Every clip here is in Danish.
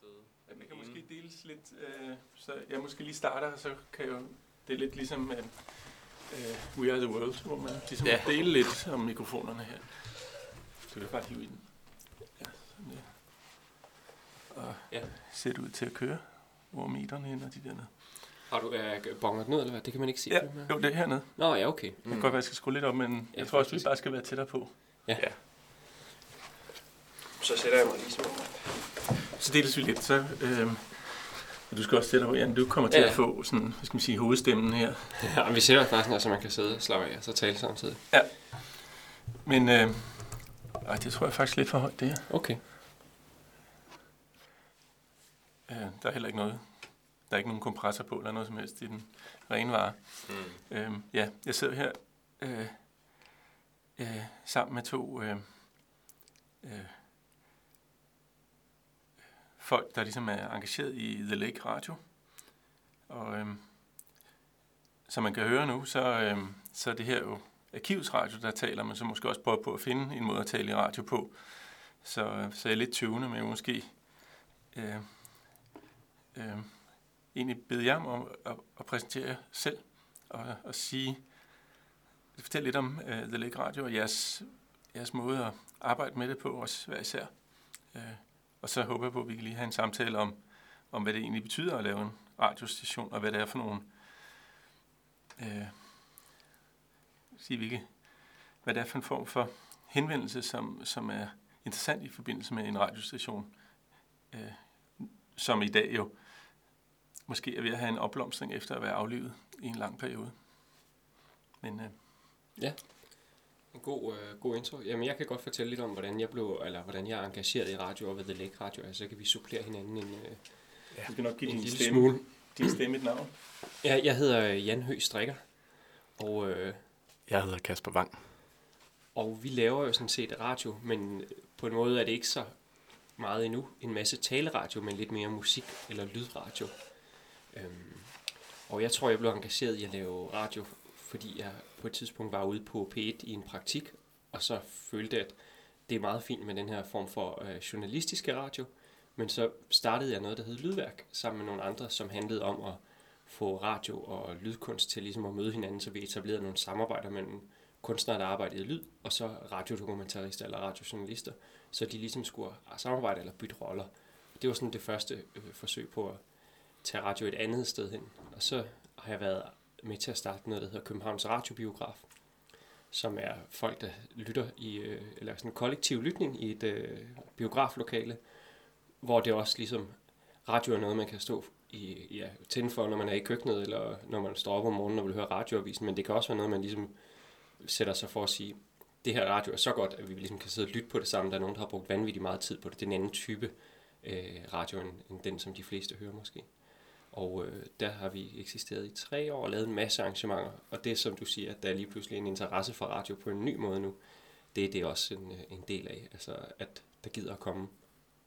sidde. Ja, det kan måske deles lidt, øh, så jeg måske lige starter, så kan jo, det er lidt ligesom øh, øh, We Are The World, hvor man ligesom Ja. ja. dele lidt om mikrofonerne her. Så kan bare hive i den. Ja, sådan der. Og Ja. ja. ser det ud til at køre. Hvor er meterne hen og de dernede? Har du øh, bonget ud, eller hvad? Det kan man ikke se. Ja, jo, det er hernede. Nå, ja, okay. kan godt være, jeg skal skrue lidt op, men Ja, jeg tror også, vi bare skal være tættere på. Ja. Så sætter jeg mig lige så. Så deles vi lidt, så... Øh, og du skal også sætte dig Jan, du kommer til Ja. ja. at få sådan, hvad skal man sige, hovedstemmen her. Ja, og vi sætter os bare sådan her, så man kan sidde og slappe af og så tale samtidig. Men øh, ej, det tror jeg faktisk lidt for højt, det her. Okay. Øh, der er heller ikke noget. Der er ikke nogen kompressor på, eller noget som helst i den rene vare. Mm. Øh, ja, jeg sidder her øh, øh, sammen med to øh, øh, folk, der ligesom er engageret i The Lake Radio. Og øhm, som man kan høre nu, så, øhm, så er det her jo arkivsradio, der taler, men så måske også prøver på at finde en måde at tale i radio på. Så, øh, så jeg er lidt tøvende men måske øh, øh, egentlig bede jer om at, at, at præsentere jer selv og, og sige, fortælle lidt om øh, The Lake Radio og jeres, jeres måde at arbejde med det på, også hver især. Øh, og så håber jeg på, at vi kan lige have en samtale om, om hvad det egentlig betyder at lave en radiostation, og hvad det er for nogle, øh, sige, hvilke, hvad det er for en form for henvendelse, som, som er interessant i forbindelse med en radiostation, øh, som i dag jo måske er ved at have en opblomstring efter at være aflivet i en lang periode. Men øh, en god, øh, god intro. Jamen, jeg kan godt fortælle lidt om, hvordan jeg blev, eller hvordan jeg er engageret i radio og ved The Lake Radio. Altså, så kan vi supplere hinanden en, øh, du skal nok give en din lille stemme, smule. din stemme et navn. Ja, jeg hedder Jan Høgh Strikker, og, øh, Jeg hedder Kasper Wang. og vi laver jo sådan set radio, men på en måde er det ikke så meget endnu en masse taleradio, men lidt mere musik eller lydradio. Øhm, og jeg tror, jeg blev engageret i at lave radio, fordi jeg på et tidspunkt var ude på P1 i en praktik, og så følte, at det er meget fint med den her form for øh, journalistiske radio, men så startede jeg noget, der hed Lydværk, sammen med nogle andre, som handlede om at få radio og lydkunst til ligesom at møde hinanden, så vi etablerede nogle samarbejder mellem kunstnere, der arbejdede i lyd, og så radiodokumentarister eller radiojournalister, så de ligesom skulle samarbejde eller bytte roller. Det var sådan det første øh, forsøg på at tage radio et andet sted hen. Og så har jeg været med til at starte noget, der hedder Københavns Radiobiograf, som er folk, der lytter i, øh, eller sådan en kollektiv lytning i et øh, biograflokale, hvor det også ligesom, radio er noget, man kan stå i, ja, tænde for, når man er i køkkenet, eller når man står op om morgenen og vil høre radioavisen, men det kan også være noget, man ligesom sætter sig for at sige, det her radio er så godt, at vi ligesom kan sidde og lytte på det samme. Der er nogen, der har brugt vanvittigt meget tid på det. Det er en anden type øh, radio, end, end den, som de fleste hører måske. Og øh, der har vi eksisteret i tre år og lavet en masse arrangementer. Og det, som du siger, at der er lige pludselig en interesse for radio på en ny måde nu, det er det også en, øh, en del af. Altså, at der gider at komme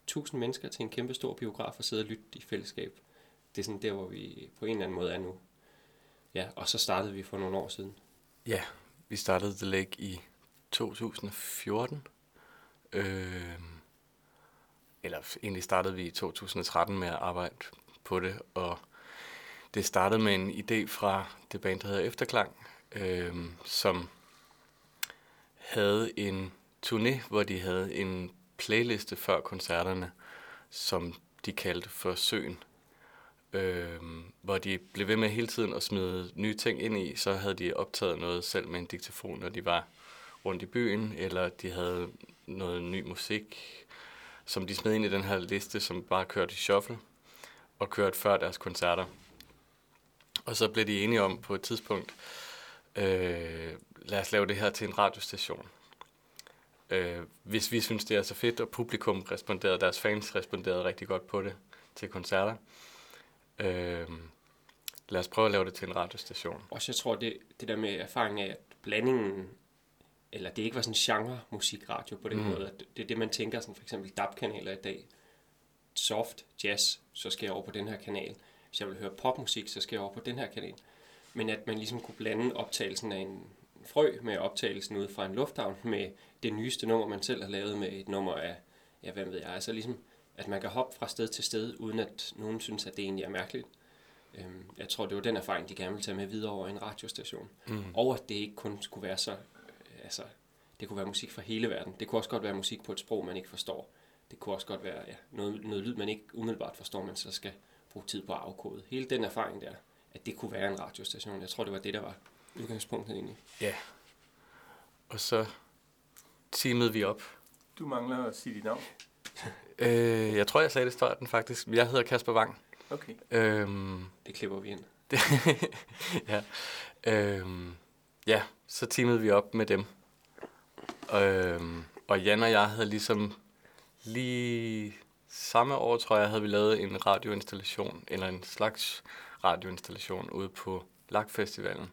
tusind mennesker til en kæmpe stor biograf og sidde og lytte i fællesskab. Det er sådan der, hvor vi på en eller anden måde er nu. Ja, og så startede vi for nogle år siden. Ja, vi startede The Lake i 2014. Øh, eller egentlig startede vi i 2013 med at arbejde på det, og det startede med en idé fra det band, der hedder Efterklang, øh, som havde en turné, hvor de havde en playliste før koncerterne, som de kaldte for Søen. Øh, hvor de blev ved med hele tiden at smide nye ting ind i, så havde de optaget noget selv med en diktafon, når de var rundt i byen, eller de havde noget ny musik, som de smed ind i den her liste, som bare kørte i shuffle, og kørte før deres koncerter. Og så blev de enige om på et tidspunkt, øh, lad os lave det her til en radiostation. Øh, hvis vi synes, det er så fedt, og publikum responderede, deres fans responderede rigtig godt på det til koncerter, øh, lad os prøve at lave det til en radiostation. Også jeg tror, det, det der med erfaring af, at blandingen, eller det ikke var sådan genre musikradio på den Mm. mm. måde, at det er det, man tænker, sådan for eksempel DAB-kanaler i dag. Soft, jazz, så skal jeg over på den her kanal. Hvis jeg vil høre popmusik, så skal jeg over på den her kanal. Men at man ligesom kunne blande optagelsen af en frø med optagelsen ud fra en lufthavn med det nyeste nummer, man selv har lavet med et nummer af, ja, hvem ved jeg, altså ligesom at man kan hoppe fra sted til sted, uden at nogen synes, at det egentlig er mærkeligt. Øhm, jeg tror, det var den erfaring, de gerne ville tage med videre over en radiostation. Mm. Og at det ikke kun skulle være så, øh, altså, det kunne være musik fra hele verden. Det kunne også godt være musik på et sprog, man ikke forstår. Det kunne også godt være ja, noget, noget lyd, man ikke umiddelbart forstår, man så skal bruge tid på at afkode. Hele den erfaring der, at det kunne være en radiostation, jeg tror, det var det, der var udgangspunktet egentlig. Ja. Og så teamede vi op. Du mangler at sige dit navn. Øh, jeg tror, jeg sagde det i starten faktisk. Jeg hedder Kasper Wang. Okay. Øhm, Det klipper vi ind. ja. Øhm, ja, så teamede vi op med dem. Øhm, og Jan og jeg havde ligesom lige samme år, tror jeg, havde vi lavet en radioinstallation, eller en slags radioinstallation ude på LAG-festivalen.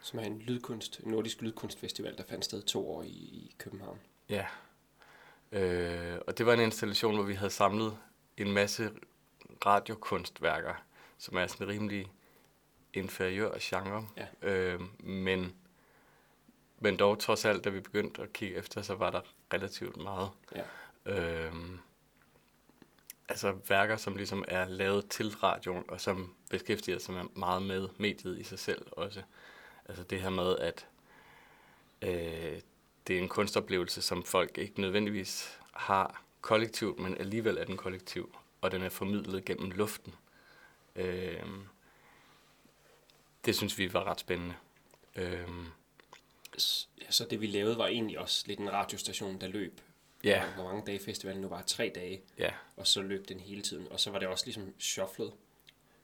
Som er en lydkunst, en nordisk lydkunstfestival, der fandt sted to år i, i København. Ja. Øh, og det var en installation, hvor vi havde samlet en masse radiokunstværker, som er sådan rimelig inferiør genre. Ja. Øh, men, men dog trods alt, da vi begyndte at kigge efter, så var der relativt meget. Ja. Øh, altså værker, som ligesom er lavet til radioen, og som beskæftiger sig meget med mediet i sig selv også. Altså det her med, at øh, det er en kunstoplevelse, som folk ikke nødvendigvis har kollektivt, men alligevel er den kollektiv, og den er formidlet gennem luften. Øh, det synes vi var ret spændende. Øh, så det vi lavede var egentlig også lidt en radiostation, der løb ja, Hvor mange dage festivalen nu var? Tre dage. ja, Og så løb den hele tiden. Og så var det også ligesom shufflet.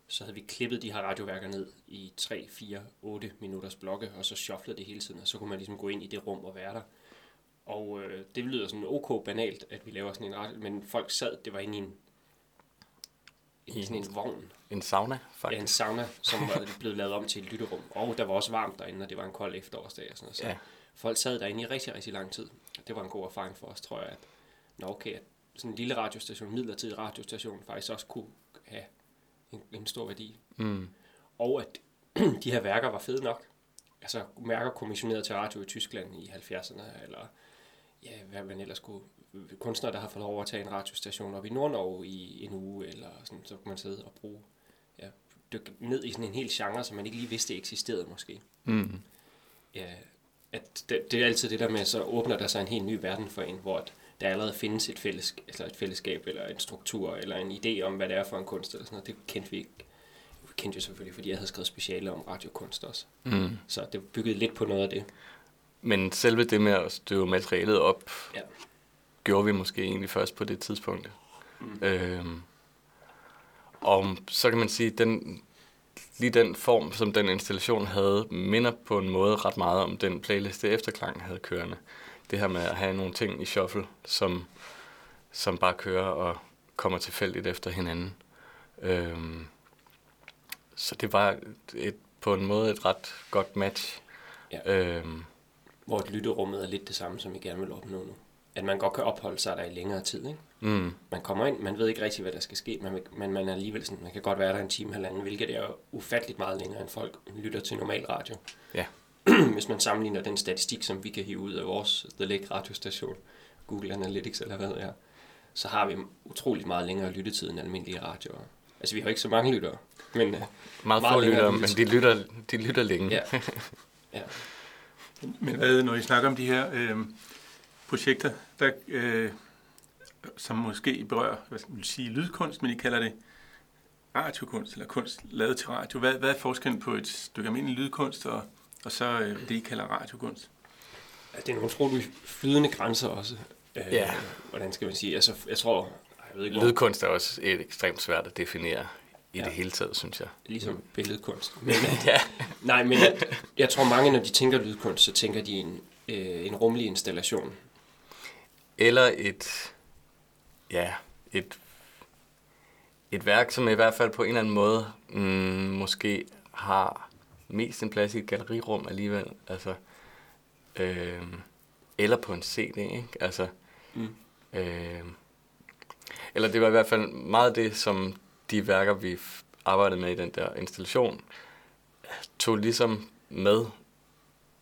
Så havde vi klippet de her radioværker ned i 3, 4, 8 minutters blokke, og så shufflede det hele tiden, og så kunne man ligesom gå ind i det rum og være der. Og øh, det lyder sådan ok banalt, at vi laver sådan en radio, men folk sad, det var inde i en, i sådan en vogn, en sauna ja, en faktisk. sauna, som var blevet lavet om til et lytterum. Og der var også varmt derinde, og det var en kold efterårsdag og sådan noget. Så Ja. folk sad derinde i rigtig, rigtig lang tid. Det var en god erfaring for os, tror jeg, at nå okay, at sådan en lille radiostation, midlertidig radiostation, faktisk også kunne have en, en stor værdi. Mm. Og at de her værker var fede nok. Altså mærker kommissioneret til radio i Tyskland i 70'erne, eller ja, hvad man ellers kunne. Kunstnere, der har fået lov at overtage en radiostation op i Nordnorge i en uge, eller sådan, så kunne man sidde og bruge, ja, dykke ned i sådan en hel genre, som man ikke lige vidste eksisterede måske. Mm. Ja, at det, det er altid det der med, så åbner der sig en helt ny verden for en, hvor der allerede findes et, fælles, altså et fællesskab, eller en struktur, eller en idé om, hvad det er for en kunst, eller sådan noget. Det kendte vi ikke. Vi kendte jo selvfølgelig, fordi jeg havde skrevet speciale om radiokunst også. Mm. Så det byggede lidt på noget af det. Men selve det med at støve materialet op, Ja. gjorde vi måske egentlig først på det tidspunkt. Mm. Øhm, og så kan man sige, den lige den form, som den installation havde, minder på en måde ret meget om den playliste efterklang havde kørende. Det her med at have nogle ting i shuffle, som, som bare kører og kommer tilfældigt efter hinanden. Øhm, så det var et, på en måde et ret godt match. Ja. Øhm, Hvor et lytterummet er lidt det samme, som I gerne vil opnå nu. At man godt kan opholde sig der i længere tid, ikke? mm, Man kommer ind, man ved ikke rigtig, hvad der skal ske, men, men man er alligevel sådan, man kan godt være der en time, halvanden, hvilket er ufatteligt meget længere, end folk lytter til normal radio. Ja. Hvis man sammenligner den statistik, som vi kan hive ud af vores The Lake radiostation, Google Analytics eller hvad det er, så har vi utroligt meget længere lyttetid end almindelige radioer. Altså, vi har ikke så mange lyttere, men uh, meget, Meget meget få lyttere, men de lytter, de lytter længe. ja. ja. Men hvad, når I snakker om de her øh, projekter, der, øh, som måske berører, hvad skal man sige, lydkunst, men I kalder det radiokunst, eller kunst lavet til radio. Hvad, hvad er forskellen på et stykke almindelig lydkunst, og, og så øh, det, I kalder radiokunst? Ja, Det er nogle utroligt flydende grænser også. Øh, Ja. Hvordan skal man sige? Altså, jeg tror, jeg ved ikke, hvor, Lydkunst er også et ekstremt svært at definere i Ja. det hele taget, synes jeg. ligesom billedkunst. Men, ja. Nej, men jeg, jeg tror mange, når de tænker lydkunst, så tænker de en, øh, en rummelig installation. Eller et, ja, et, et værk, som i hvert fald på en eller anden måde mm, måske har mest en plads i et gallerirum alligevel. Altså, øh, eller på en CD, ikke? Altså, Mm. øh, eller det var i hvert fald meget det, som de værker, vi arbejdede med i den der installation, tog ligesom med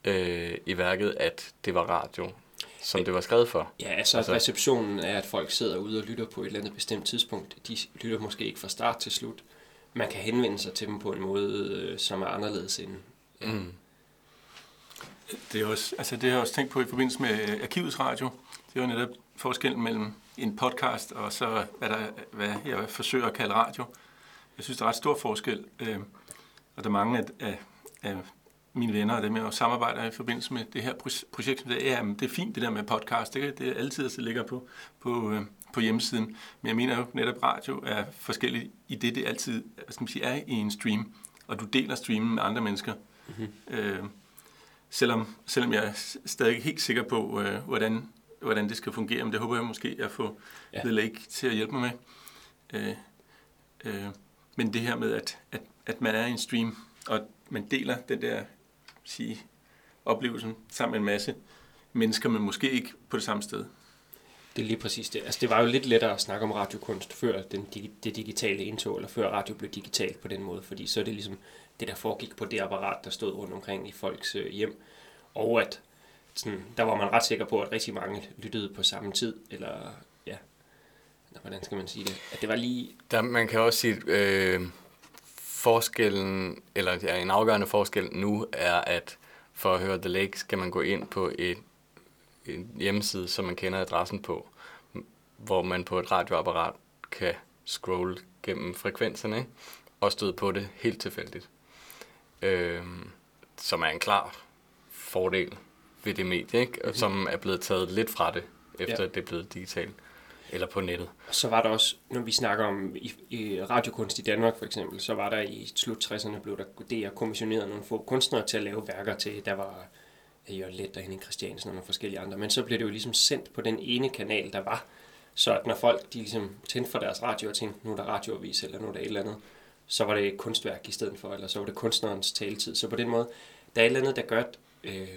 øh, i værket, at det var radio. Som det var skrevet for. Ja, altså, altså receptionen er, at folk sidder ude og lytter på et eller andet bestemt tidspunkt. De lytter måske ikke fra start til slut. Man kan henvende sig til dem på en måde, øh, som er anderledes end... Ja. Mm. Det, er også, altså det har jeg også tænkt på i forbindelse med Arkivets Radio. Det er jo netop forskellen mellem en podcast og så, hvad, der, hvad jeg forsøger at kalde radio. Jeg synes, der er ret stor forskel. Øh, og der er mange af, af, af mine venner og dem, jeg samarbejder i forbindelse med det her projekt, som det er, ja, det er fint det der med podcast, det, det er altid, at det ligger på, på, øh, på hjemmesiden. Men jeg mener jo netop, radio er forskelligt i det, det altid hvad skal man sige, er i en stream, og du deler streamen med andre mennesker. Mm-hmm. Øh, selvom, selvom jeg er stadig helt sikker på, øh, hvordan, hvordan det skal fungere, men det håber jeg måske at få ja. The Lake til at hjælpe mig med. Øh, øh, men det her med, at, at, at man er i en stream, og man deler den der sige, oplevelsen sammen med en masse mennesker, men måske ikke på det samme sted. Det er lige præcis det. Altså, det var jo lidt lettere at snakke om radiokunst før den, det digitale indtog, eller før radio blev digitalt på den måde, fordi så er det ligesom det, der foregik på det apparat, der stod rundt omkring i folks øh, hjem, og at sådan, der var man ret sikker på, at rigtig mange lyttede på samme tid, eller ja, hvordan skal man sige det? At det var lige... Der, man kan også sige, øh, forskellen, eller ja, en afgørende forskel nu er, at for at høre The Lake, skal man gå ind på et, en hjemmeside, som man kender adressen på, hvor man på et radioapparat kan scrolle gennem frekvenserne, ikke? og støde på det helt tilfældigt. Øh, som er en klar fordel ved det medie, ikke? Mm-hmm. som er blevet taget lidt fra det, efter ja. det er blevet digitalt eller på nettet. Så var der også, når vi snakker om i, i radiokunst i Danmark for eksempel, så var der i slut 60'erne blev der DR kommissioneret nogle få kunstnere til at lave værker til. Der var øh, Jørgen Let og Henning Christiansen og nogle forskellige andre. Men så blev det jo ligesom sendt på den ene kanal, der var. Så at når folk de ligesom tændte for deres radio og tænkte, nu er der radioavis eller nu er der et eller andet, så var det et kunstværk i stedet for, eller så var det kunstnerens taletid. Så på den måde, der er et eller andet, der gør, at øh,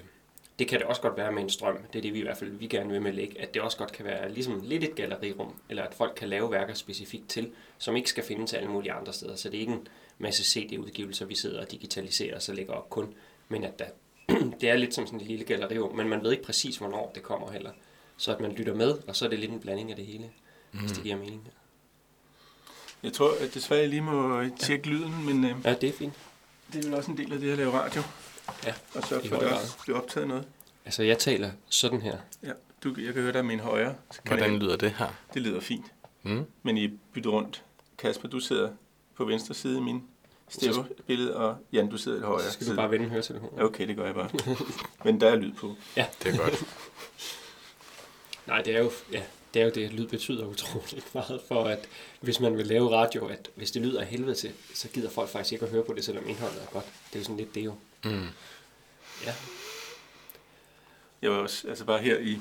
det kan det også godt være med en strøm. Det er det, vi i hvert fald vi gerne vil med lægge, at det også godt kan være ligesom lidt et gallerirum, eller at folk kan lave værker specifikt til, som ikke skal findes alle mulige andre steder. Så det er ikke en masse CD-udgivelser, vi sidder og digitaliserer og så lægger op kun, men at der, det er lidt som sådan et lille gallerirum, men man ved ikke præcis, hvornår det kommer heller. Så at man lytter med, og så er det lidt en blanding af det hele, mm. hvis det giver mening. Jeg tror at desværre, jeg lige må tjekke ja. lyden, men øh, ja, det er fint. det er vel også en del af det at lave radio. Ja, og så for, at der bliver optaget noget. Altså, jeg taler sådan her. Ja, du, jeg kan høre dig med en højre. Hvordan jeg, lyder det her? Det lyder fint. Mm. Men I bytter rundt. Kasper, du sidder på venstre side i min stævebillede, og Jan, du sidder i højre Så skal side. du bare vende høretelefonen. Okay, det gør jeg bare. Men der er lyd på. Ja. Det er godt. Nej, det er jo, ja, det er jo det, lyd betyder utroligt meget for, at hvis man vil lave radio, at hvis det lyder af helvede til, så gider folk faktisk ikke at høre på det, selvom indholdet er godt. Det er jo sådan lidt det jo. Mm. Ja. Jeg var også, altså bare her i,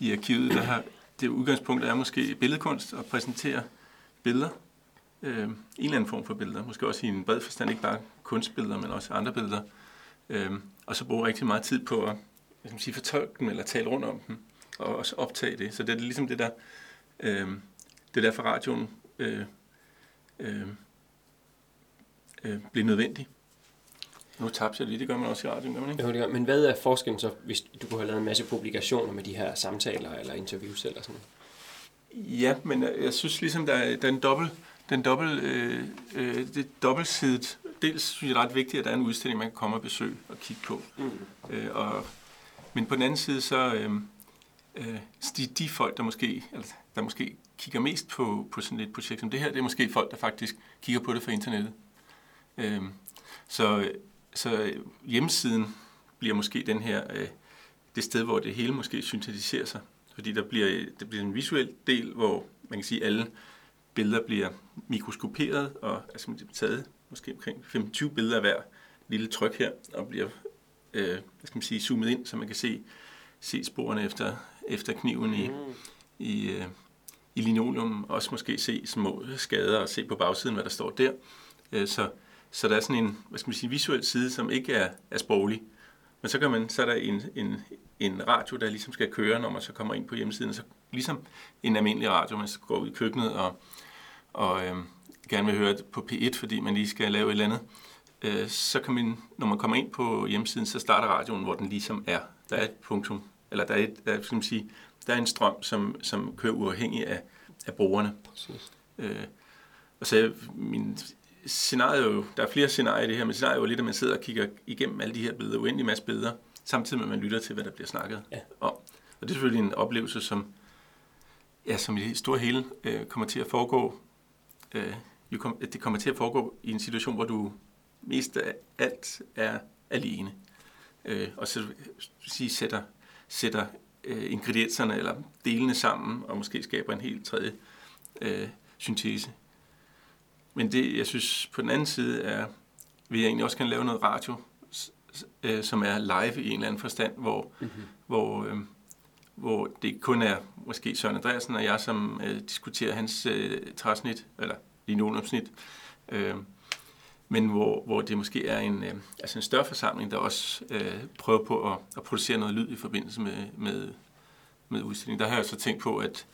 i arkivet, der har det udgangspunkt er måske billedkunst at præsentere billeder. Øh, en eller anden form for billeder. Måske også i en bred forstand, ikke bare kunstbilleder, men også andre billeder. Øh, og så bruge rigtig meget tid på at jeg skal sige, fortolke dem eller tale rundt om dem og også optage det. Så det er ligesom det der, øh, det der for radioen øh, øh, øh, bliver nødvendigt. Nu tabte jeg lige, det gør man også i radioen, gør man ikke? Jo, det gør. Men hvad er forskellen så, hvis du kunne have lavet en masse publikationer med de her samtaler eller interviews eller sådan Ja, men jeg synes ligesom, der er, der er en dobbelt, den dobbelt, øh, øh, det dobbeltsidet. Dels synes jeg, det er ret vigtigt, at der er en udstilling, man kan komme og besøge og kigge på. Mm. Øh, og, men på den anden side, så, øh, øh, de, de folk, der måske, altså, der måske kigger mest på, på sådan et projekt som det her, det er måske folk, der faktisk kigger på det fra internettet. Øh, så, så hjemmesiden bliver måske den her, øh, det sted, hvor det hele måske syntetiserer sig. Fordi der bliver, der bliver en visuel del, hvor man kan sige, at alle billeder bliver mikroskoperet, og altså, man taget måske omkring 25 billeder af hver lille tryk her, og bliver øh, hvad skal man sige, zoomet ind, så man kan se, se sporene efter, efter kniven i, mm. i, øh, i linoleum. Også måske se små skader og se på bagsiden, hvad der står der. Øh, så, så der er sådan en hvad skal man sige, visuel side, som ikke er, er sproglig. Men så, kan man, så er der en, en, en radio, der ligesom skal køre, når man så kommer ind på hjemmesiden. Så ligesom en almindelig radio, man går ud i køkkenet og, og øh, gerne vil høre det på P1, fordi man lige skal lave et eller andet. Øh, så kan man, når man kommer ind på hjemmesiden, så starter radioen, hvor den ligesom er. Der er et punktum eller der er, et, der, skal man sige, der er en strøm, som, som kører uafhængig af, af brugerne. Præcis. Øh, og så min scenario, der er flere scenarier i det her, men scenariet er lidt, at man sidder og kigger igennem alle de her billeder, uendelig masse billeder, samtidig med, at man lytter til, hvad der bliver snakket Ja. om. Og det er selvfølgelig en oplevelse, som, ja, som i det store hele øh, kommer til at foregå, øh, kom, det kommer til at foregå i en situation, hvor du mest af alt er alene. Øh, og så sige, sætter, sætter øh, ingredienserne eller delene sammen, og måske skaber en helt tredje øh, syntese. Men det, jeg synes, på den anden side er, vil jeg egentlig også kan lave noget radio, øh, som er live i en eller anden forstand, hvor, Mm-hmm. hvor, øh, hvor det kun er måske Søren Andreasen og jeg, som øh, diskuterer hans øh, træsnit, eller linoleumsnit, øh, men hvor, hvor det måske er en, øh, altså en større forsamling, der også øh, prøver på at, at producere noget lyd i forbindelse med, med, med udstillingen. Der har jeg så tænkt på, at,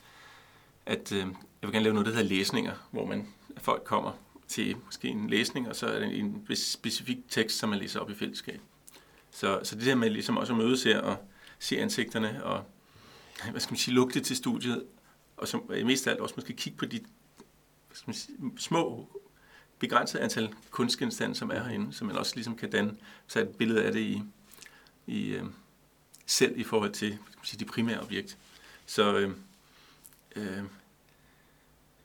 at øh, jeg vil gerne lave noget, der hedder læsninger, hvor man, at folk kommer til måske en læsning, og så er det en specifik tekst, som man læser op i fællesskab. Så, så det der med ligesom også at mødes her og se ansigterne og hvad skal man sige, lugte til studiet, og som mest af alt også måske kigge på de hvad skal man sige, små begrænset antal kunstgenstande, som er herinde, så man også ligesom kan danne sig et billede af det i, i øh, selv i forhold til hvad skal man sige, det primære objekt. Så øh, øh,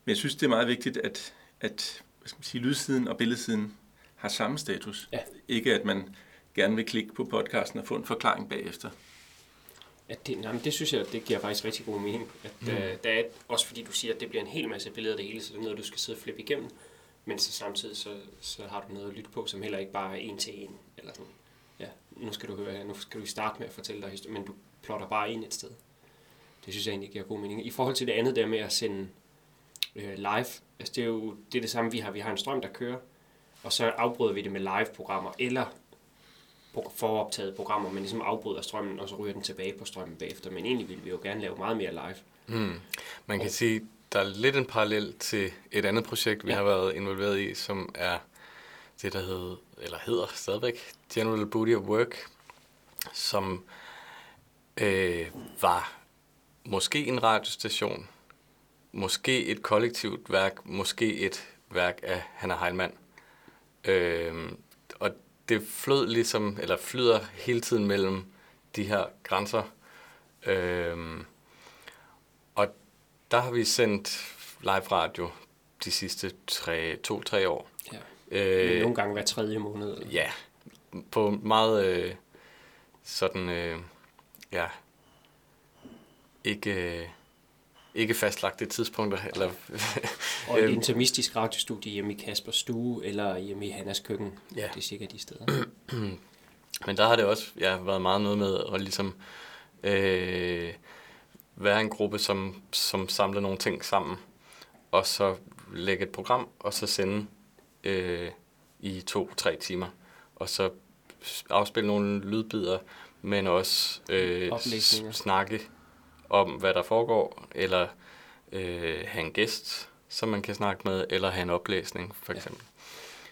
men jeg synes, det er meget vigtigt, at, at hvad skal man sige, lydsiden og billedsiden har samme status. Ja. Ikke at man gerne vil klikke på podcasten og få en forklaring bagefter. Ja, det, nej, men det synes jeg, det giver faktisk rigtig god mening. At, mm. øh, der er, også fordi du siger, at det bliver en hel masse billeder det hele, så det er noget, du skal sidde og flippe igennem. Men så samtidig så, så har du noget at lytte på, som heller ikke bare er en til en. Eller sådan, ja, nu skal du høre nu skal du starte med at fortælle dig historien, men du plotter bare ind et sted. Det synes jeg egentlig giver god mening. I forhold til det andet der med at sende øh, live, altså det er jo det, er det samme, vi har. Vi har en strøm, der kører, og så afbryder vi det med live-programmer, eller foroptaget programmer, men ligesom afbryder strømmen, og så ryger den tilbage på strømmen bagefter. Men egentlig vil vi jo gerne lave meget mere live. Mm. Man kan sige, der er lidt en parallel til et andet projekt, vi ja. har været involveret i, som er det, der hed, eller hedder stadigvæk General Booty of Work, som øh, var måske en radiostation, måske et kollektivt værk, måske et værk af Hanna Heilmann. Øh, og det flød ligesom, eller flyder hele tiden mellem de her grænser. Øh, og der har vi sendt live radio de sidste tre, to-tre år. Ja. Øh, Øh, nogle gange hver tredje måned. Eller? Ja, på meget øh, sådan, øh, ja, ikke, øh, ikke fastlagte tidspunkter. Eller, Og et Øhm. intimistisk radiostudie hjemme i Kaspers stue, eller hjemme i Hannas køkken. Ja. Det er sikkert de steder. Men der har det også ja, været meget noget med at ligesom øh, være en gruppe, som, som samler nogle ting sammen, og så lægge et program, og så sende øh, i to-tre timer, og så afspille nogle lydbider, men også øh, snakke om, hvad der foregår, eller øh, have en gæst, som man kan snakke med, eller have en oplæsning, for Ja. eksempel.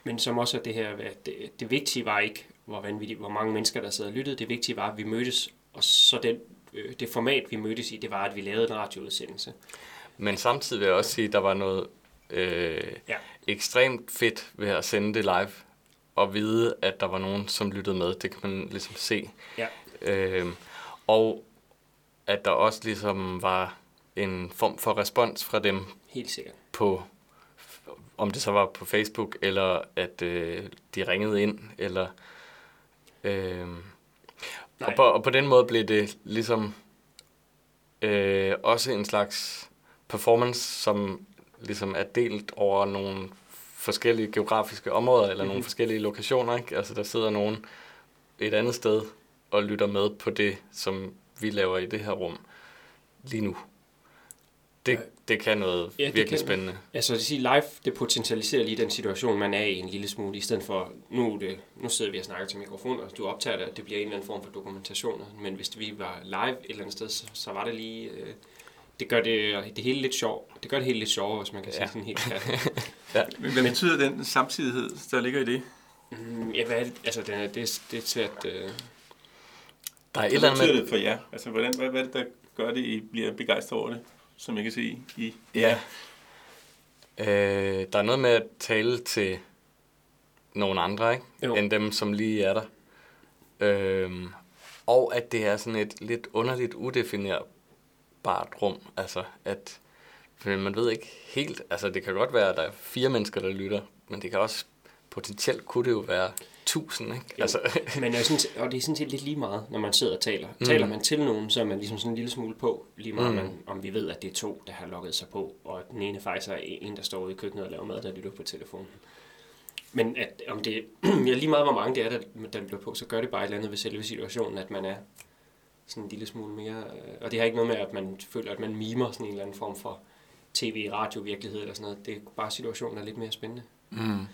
Men som også er det her, at det, det vigtige var ikke, hvor vanvittigt, hvor mange mennesker, der sad og lyttede. Det vigtige var, at vi mødtes, og så den, øh, det format, vi mødtes i, det var, at vi lavede en radioudsendelse. Men samtidig vil jeg også sige, at der var noget øh, Ja. ja. ekstremt fedt ved at sende det live, og vide, at der var nogen, som lyttede med. Det kan man ligesom se. Ja. Øh, og at der også ligesom var en form for respons fra dem Helt sikkert. på, om det så var på Facebook, eller at øh, de ringede ind, eller... Øh, og, på, og på den måde blev det ligesom øh, også en slags performance, som ligesom er delt over nogle forskellige geografiske områder, eller mm-hmm. nogle Mhm. forskellige lokationer. Ikke? Altså der sidder nogen et andet sted og lytter med på det, som vi laver i det her rum lige nu. Det, Ja. det kan noget Ja, ja, det virkelig kan- spændende. Altså det sige, live, det potentialiserer lige den situation, man er i en lille smule, i stedet for, nu, det, nu sidder vi og snakker til mikrofon, og du optager det, og det bliver en eller anden form for dokumentation. Men hvis vi var live et eller andet sted, så, så var det lige... Øh, det gør det, det hele lidt sjovt. Det gør det hele lidt sjovere, hvis man kan sige Ja. sådan helt klart. Men hvad betyder den samtidighed, der ligger i det? Mm, ja, hvad er det? Altså, det, er- det, er- det er svært... Øh, Der er et eller andet det for jer? Altså, hvordan, hvad, hvad er det, der gør det, I bliver begejstret over det, som jeg kan se i? Ja. Øh, der er noget med at tale til nogle andre, ikke? Jo. End dem, som lige er der. Øhm, og at det er sådan et lidt underligt udefinerbart rum. Altså, at man ved ikke helt... Altså, det kan godt være, at der er fire mennesker, der lytter, men det kan også... Potentielt kunne det jo være tusind, ikke? Jo. Altså, Men jeg synes, og det er sådan set lidt lige meget, når man sidder og taler. Mm. Taler man til nogen, så er man ligesom sådan en lille smule på, lige meget mm. man, om vi ved, at det er to, der har logget sig på, og den ene faktisk er en, der står ude i køkkenet og laver mad, der lytter på telefonen. Men at, om det ja, lige meget, hvor mange det er, der, der lytter på, så gør det bare et eller andet ved selve situationen, at man er sådan en lille smule mere... øh, Og det har ikke noget med, at man føler, at man mimer sådan en eller anden form for tv-radio-virkelighed eller sådan noget. Det er bare situationen, er lidt mere spændende. mm,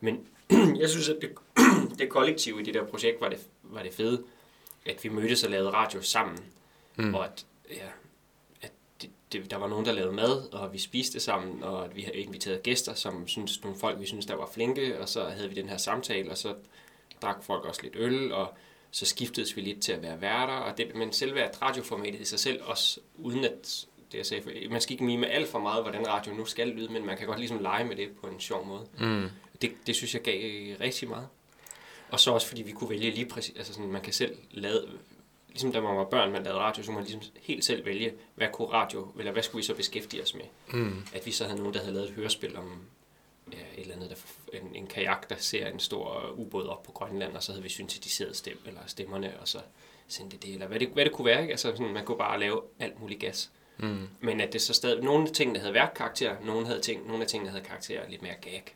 Men jeg synes, at det, det kollektive i det der projekt var det, var det fede, at vi mødtes og lavede radio sammen, mm, og at, ja, at det, det, der var nogen, der lavede mad, og vi spiste sammen, og at vi havde inviteret gæster, som synes, nogle folk, vi synes der var flinke, og så havde vi den her samtale, og så drak folk også lidt øl, og så skiftedes vi lidt til at være værter, og det, men selve at radioformatet i sig selv, også uden at det jeg sagde, for, man skal ikke mime alt for meget, hvordan radio nu skal lyde, men man kan godt ligesom lege med det på en sjov måde. mm, Det, det synes jeg gav rigtig meget. Og så også fordi vi kunne vælge lige præcis, altså sådan, man kan selv lave, ligesom da man var børn, man lavede radio, så kunne man ligesom helt selv vælge, hvad kunne radio, eller hvad skulle vi så beskæftige os med. mm, At vi så havde nogen, der havde lavet et hørespil om ja, et eller andet, der, en, en kajak, der ser en stor ubåd op på Grønland, og så havde vi syntetiseret stem, eller stemmerne, og så sendte det, eller hvad det, hvad det kunne være, ikke? Altså sådan, man kunne bare lave alt muligt gas. mm. Men at det så stadig, nogle ting, der havde værkkarakter, nogle, havde ting, nogle af tingene havde karakter lidt mere gag.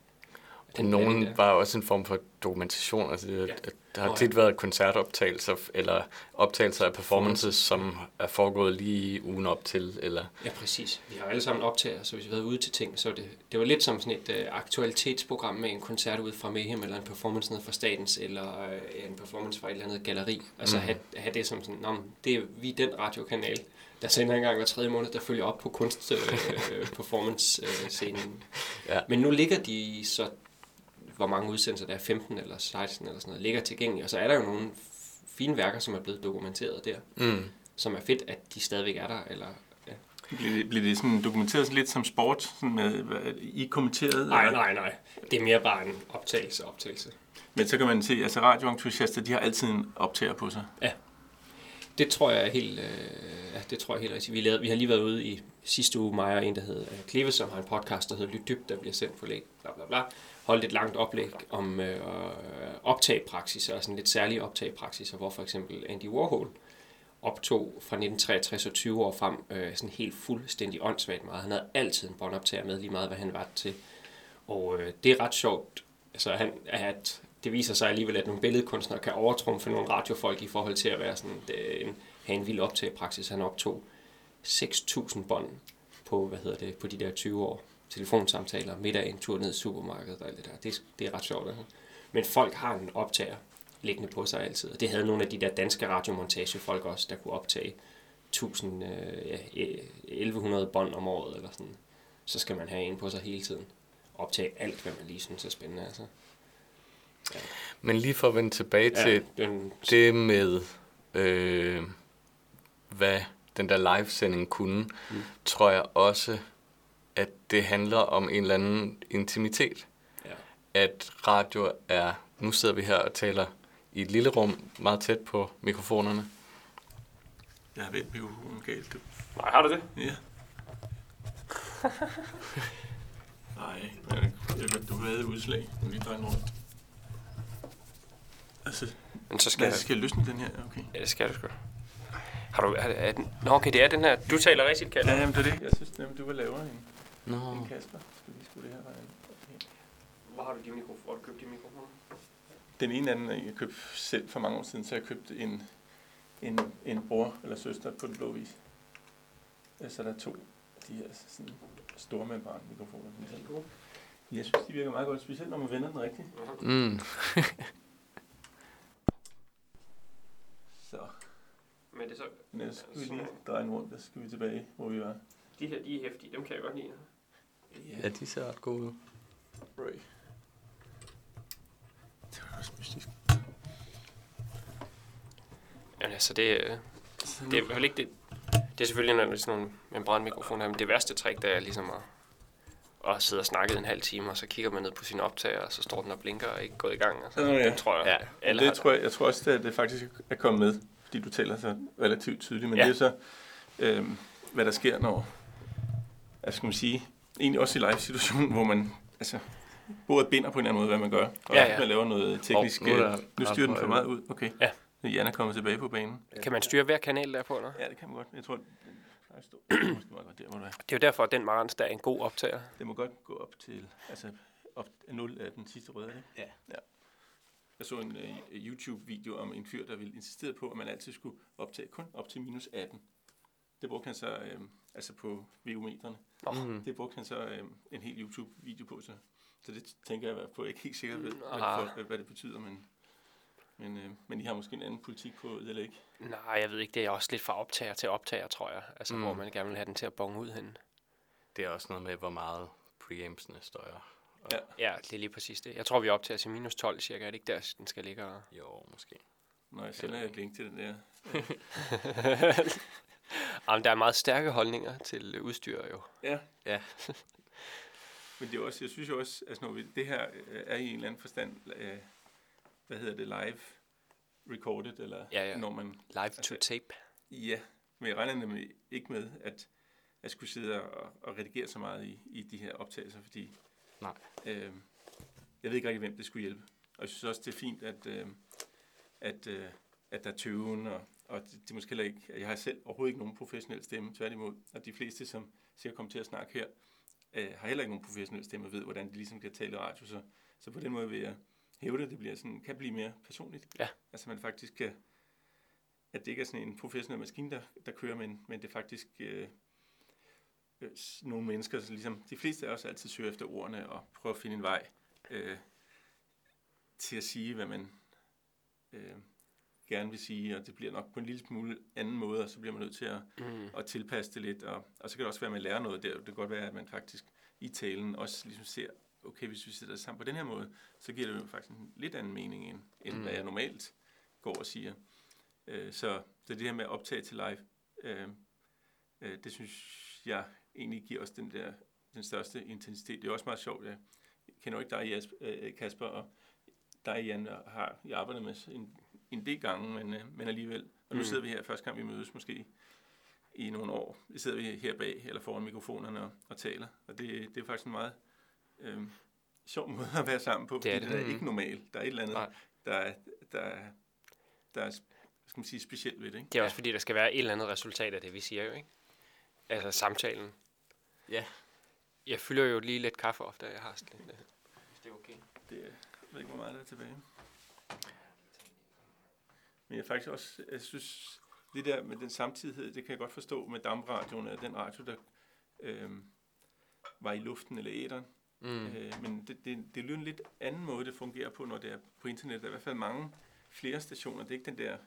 Blanding Nogen var også en form for dokumentation. Altså, det, Ja. at der har Nå, ja. tit været koncertoptagelser, eller optagelser af performances, som er foregået lige ugen op til. Eller, Ja, præcis. Vi har alle sammen optaget, så hvis vi har været ude til ting, så det, det var lidt som sådan et uh, aktualitetsprogram med en koncert ud fra Mayhem, eller en performance ned fra Statens, eller uh, en performance fra et eller andet galleri. Altså mm. have, have det som sådan, Nå, det er vi den radiokanal, der sender en gang hver tredje måned, der følger op på kunst uh, performance uh, scenen. Ja. Men nu ligger de så, hvor mange udsendelser der er, 15 eller 16 eller sådan noget, ligger tilgængelige, og så er der jo nogle fine værker, som er blevet dokumenteret der, mm, som er fedt, at de stadigvæk er der, eller Bliver det, bliver det sådan dokumenteret sådan lidt som sport? Sådan med, hvad, I kommenteret? Nej, eller? nej, nej. Det er mere bare en optagelse optagelse. Men så kan man se, altså radioentusiaster, de har altid en optager på sig. Det tror jeg er helt, øh, ja, det tror jeg helt rigtigt. Vi, lavede, vi har lige været ude i sidste uge, mig og en, der hedder Kleve, som har en podcast, der hedder Lyt Dybt, der bliver sendt på læg, bla bla bla. Holdt et langt oplæg om øh, optagepraksis, og sådan lidt særlige optagepraksis, hvor for eksempel Andy Warhol optog fra 1963 og 20 år frem øh, sådan helt fuldstændig åndssvagt meget. Han havde altid en båndoptager med, lige meget hvad han var til. Og øh, det er ret sjovt, altså han, at det viser sig alligevel, at nogle billedkunstnere kan overtrumfe nogle radiofolk i forhold til at være sådan øh, en, have en vild optagepraksis. Han optog 6.000 bånd på, hvad hedder det, på de der 20 år. Telefonsamtaler, middag, en tur ned i supermarkedet og alt det der. Det, er- det er ret sjovt. Altså. Men folk har en optager liggende på sig altid. Og det havde nogle af de der danske radiomontagefolk også, der kunne optage 1000, øh, ja, eh, 1100 bånd om året eller sådan. Så skal man have en på sig hele tiden. Optage alt, hvad man lige synes er spændende. Altså. men lige for at vende tilbage Ja, til den, det med, øh, hvad den der livesending kunne, mm. tror jeg også, at det handler om en eller anden intimitet. ja. At radio er, nu sidder vi her og taler i et lille rum, meget tæt på mikrofonerne. Jeg har vendt mikrofonen galt. Du. Nej, har du det? Ja. Nej, men jeg- du havde udslag. Nu lige dreje den rundt. Altså, Men så skal jeg... skal jeg løsne den her? Okay. Ja, det skal du sgu. Har du... Er, er den... Nå, okay, det er den her. Du taler rigtigt, Kalle. Ja, jamen det er det. Jeg synes nemlig, du var lavere end, Nå. end Kasper. Skal vi lige skrue det her vejen? Hvor har du de mikrofoner? Hvor har du købt de mikrofoner? Den ene anden, jeg købte selv for mange år siden, så jeg købte en, en, en bror eller søster på den blå vis. Ja, Så der er to af de her sådan store membran mikrofoner. Jeg synes, de virker meget godt, specielt når man vender den rigtigt. Mm. Så, Men det er så... men ellers skal vi lige dreje den rundt, og så skal vi tilbage, hvor vi var. De her, de er hæftige. Dem kan jeg godt lide. Ja, de ser ret gode ud. Ray. Det var også mystisk. Ja, Jamen altså, det, øh, det er fald ikke det. Det er selvfølgelig, når det er sådan nogle membranmikrofoner, men det værste trick, det er ligesom at, at sidde og snakke en halv time, og så kigger man ned på sin optager, og så står den og blinker og ikke gået i gang. Altså, Nå, ja. Det tror jeg, Ja. ja. alle det har. tror jeg, jeg tror også, at det faktisk er kommet med, fordi du taler så relativt tydeligt. Men Ja. ja. det er så, øhm, hvad der sker, når, hvad skal man sige, egentlig også i live-situationen, hvor man altså, både binder på en eller anden måde, hvad man gør, og Ja, ja, ja. ja. man laver noget teknisk. nu er der øh, nu styrer den for meget ud. Okay. Ja. Jan er kommet tilbage på banen. Kan man styre hver kanal der på? Eller? Ja, det kan man godt. Jeg tror. Måske meget godt der, er. Det er jo derfor, at den Marantz der er en god optager. Det må godt gå op til, altså op 0 af den sidste røde, ikke? Ja. ja. Jeg så en uh, YouTube-video om en fyr, der ville insistere på, at man altid skulle optage kun op til minus 18. Det brugte han så, øh, altså på VU-meterne. Nå. Mm. Det brugte han så øh, en hel YouTube-video på, så, så det tænker jeg på, jeg er ikke helt sikker ved, hvad, Ah. det, for, hvad det betyder, men, men, øh, men I har måske en anden politik på The Lake. Nej, jeg ved ikke. Det er også lidt fra optager til optager, tror jeg. Altså, mm. Mm. hvor man gerne vil have den til at bonge ud henne. Det er også noget med, hvor meget preampsene støjer. Og, Ja. Ja, det er lige præcis det. Jeg tror, vi optager til minus 12 cirka. Er det ikke der, den skal ligge? Og... Jo, måske. Når jeg sender et link til den der. Jamen, der er meget stærke holdninger til øh, udstyr jo. Ja. Ja. Men det er også, jeg synes jo også, altså når vi, det her øh, er i en eller anden forstand, øh, hvad hedder det, live recorded, eller Ja, ja. når man, Live to Altså- tape. ja, men jeg regner nemlig ikke med, at jeg skulle sidde og, og redigere så meget i, i de her optagelser, fordi Nej. øh, jeg ved ikke rigtig, hvem det skulle hjælpe. Og jeg synes også, det er fint, at, øh, at, øh, at der er tøven, og, og det, det er måske heller ikke, jeg har selv overhovedet ikke nogen professionel stemme, tværtimod, og de fleste, som sikkert kommer til at snakke her, øh, har heller ikke nogen professionel stemme og ved, hvordan de ligesom kan tale i radio, så, så på den måde vil jeg hæve det, det bliver sådan, kan blive mere personligt. Ja. Altså man faktisk kan, at det ikke er sådan en professionel maskine, der, der kører, men, men det er faktisk øh, øh, nogle mennesker, så ligesom de fleste af os altid søger efter ordene og prøver at finde en vej øh, til at sige, hvad man øh, gerne vil sige, og det bliver nok på en lille smule anden måde, og så bliver man nødt til at, Mm. at tilpasse det lidt, og, og så kan det også være, at man lærer noget der. Det kan godt være, at man faktisk i talen også ligesom ser, okay, hvis vi sætter det sammen på den her måde, så giver det jo faktisk en lidt anden mening, end, end Mm. hvad jeg normalt går og siger. Øh, så, så det her med at optage til live, øh, øh, det synes jeg egentlig giver os den der den største intensitet. Det er også meget sjovt. Jeg kender jo ikke dig, Jasper, øh, Kasper, og dig, Jan, har jeg arbejdet med en, en del gange, men, øh, men alligevel. Og nu Mm. sidder vi her første gang, vi mødes måske i nogle år. Så sidder vi her bag, eller foran mikrofonerne og, og taler. Og det, det er faktisk en meget øh, sjov måde at være sammen på, Det fordi er det, det. er Mhm. ikke normalt. Der er et eller andet, Nej. der, er- der, er- der er, skal man sige, specielt ved det. Ikke? Det er også fordi, der skal være et eller andet resultat af det, vi siger jo, ikke? Altså samtalen. Ja. Jeg fylder jo lige lidt kaffe ofte, jeg har sådan lidt. øh, Hvis det er okay. Det, jeg ved ikke, hvor meget der er tilbage. Men jeg faktisk også, jeg synes, det der med den samtidighed, det kan jeg godt forstå med damradioen, den radio, der øh, var i luften eller æderen. Mm. Øh, men det, det, det er jo en lidt anden måde, det fungerer på, når det er på internet. Der er i hvert fald mange flere stationer. Det er ikke den der,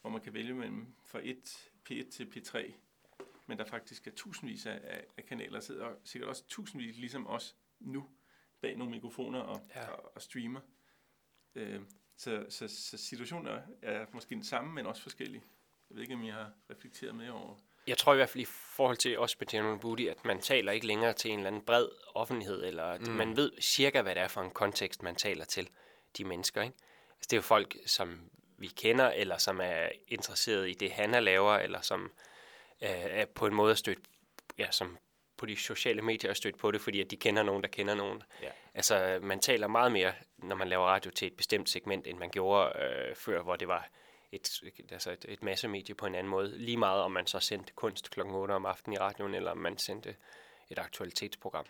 hvor man kan vælge mellem fra 1, P1 til P3. Men der faktisk er tusindvis af, af, kanaler, der sidder og sikkert også tusindvis, ligesom os nu, bag nogle mikrofoner og, ja. og, og streamer. Øh, så, så, så situationen er, er måske den samme, men også forskellig. Jeg ved ikke, om I har reflekteret med over. Jeg tror i hvert fald i forhold til os med General Booty, at man taler ikke længere til en eller anden bred offentlighed, eller at Mm. man ved cirka, hvad det er for en kontekst, man taler til de mennesker. Ikke? Altså, det er jo folk, som vi kender, eller som er interesseret i det, han er laver, eller som øh, er på en måde stødt, ja, som på de sociale medier er stødt på det, fordi at de kender nogen, der kender nogen. Ja. Altså, man taler meget mere, når man laver radio til et bestemt segment, end man gjorde øh, før, hvor det var et, altså et, et massemedie på en anden måde. Lige meget om man så sendte kunst kl. 8 om aftenen i radioen, eller om man sendte et aktualitetsprogram.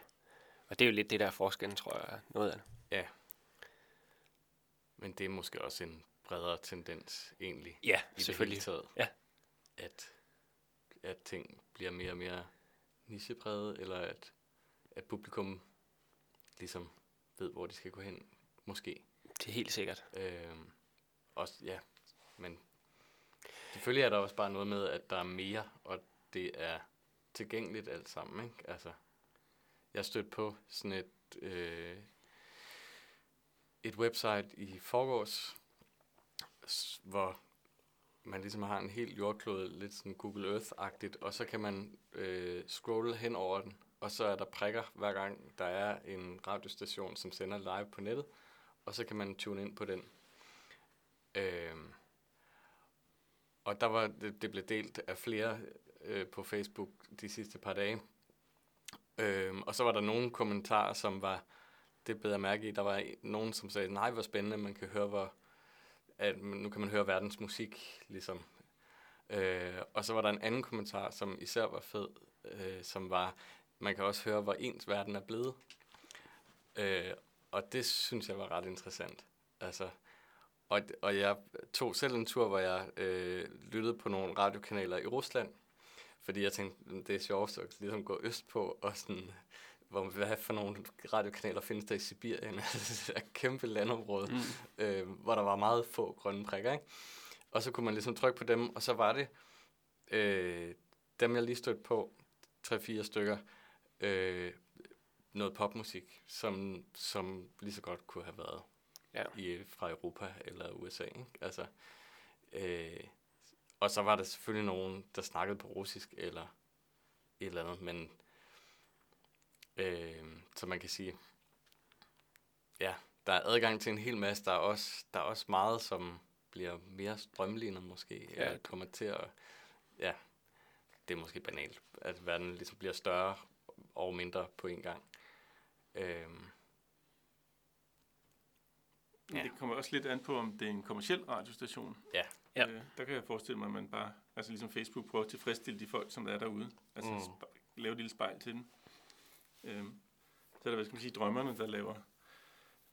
Og det er jo lidt det der er forskellen, tror jeg, er noget af det. Ja. Men det er måske også en bredere tendens egentlig. Ja, i selvfølgelig. Det hele taget, Ja. At, at ting bliver mere og mere nichepræget, eller at, at publikum ligesom ved, hvor de skal gå hen, måske. Det er helt sikkert. Øhm, også, ja, men selvfølgelig er der også bare noget med, at der er mere, og det er tilgængeligt alt sammen, ikke? Altså, jeg stødte på sådan et, øh, et website i forgårs, hvor man ligesom har en helt jordklode, lidt sådan Google Earth-agtigt, og så kan man øh, scrolle hen over den, og så er der prikker hver gang, der er en radiostation, som sender live på nettet, og så kan man tune ind på den. Øh, og der var, det, det blev delt af flere øh, på Facebook de sidste par dage. Øh, og så var der nogle kommentarer, som var, det bedre mærke i, der var nogen, som sagde, nej, hvor spændende, man kan høre, hvor, at nu kan man høre verdens musik, ligesom. Øh, og så var der en anden kommentar, som især var fed, øh, som var, man kan også høre, hvor ens verden er blevet. Øh, og det synes jeg var ret interessant. Altså, og, og jeg tog selv en tur, hvor jeg øh, lyttede på nogle radiokanaler i Rusland, fordi jeg tænkte, det er sjovt at ligesom gå øst på og sådan hvor, hvad for nogle radiokanaler findes der i Sibirien? er et kæmpe landområde, mm. øh, hvor der var meget få grønne prikker. Ikke? Og så kunne man ligesom trykke på dem, og så var det øh, dem, jeg lige stødte på, tre-fire stykker, øh, noget popmusik, som, som lige så godt kunne have været ja. i, fra Europa eller USA. Ikke? Altså, øh, og så var der selvfølgelig nogen, der snakkede på russisk eller et eller andet, men Øh, så man kan sige, ja, der er adgang til en hel masse. Der er også, der er også meget, som bliver mere strømlignet måske, ja. eller kommer til at, ja, det er måske banalt, at verden ligesom bliver større og mindre på en gang. Øhm, ja. Det kommer også lidt an på, om det er en kommersiel radiostation. Ja. ja. Øh, der kan jeg forestille mig, at man bare, altså ligesom Facebook, prøver at tilfredsstille de folk, som der er derude. Altså mm. lave et lille spejl til dem. Øhm, så er der, hvad skal man sige, drømmerne, der laver,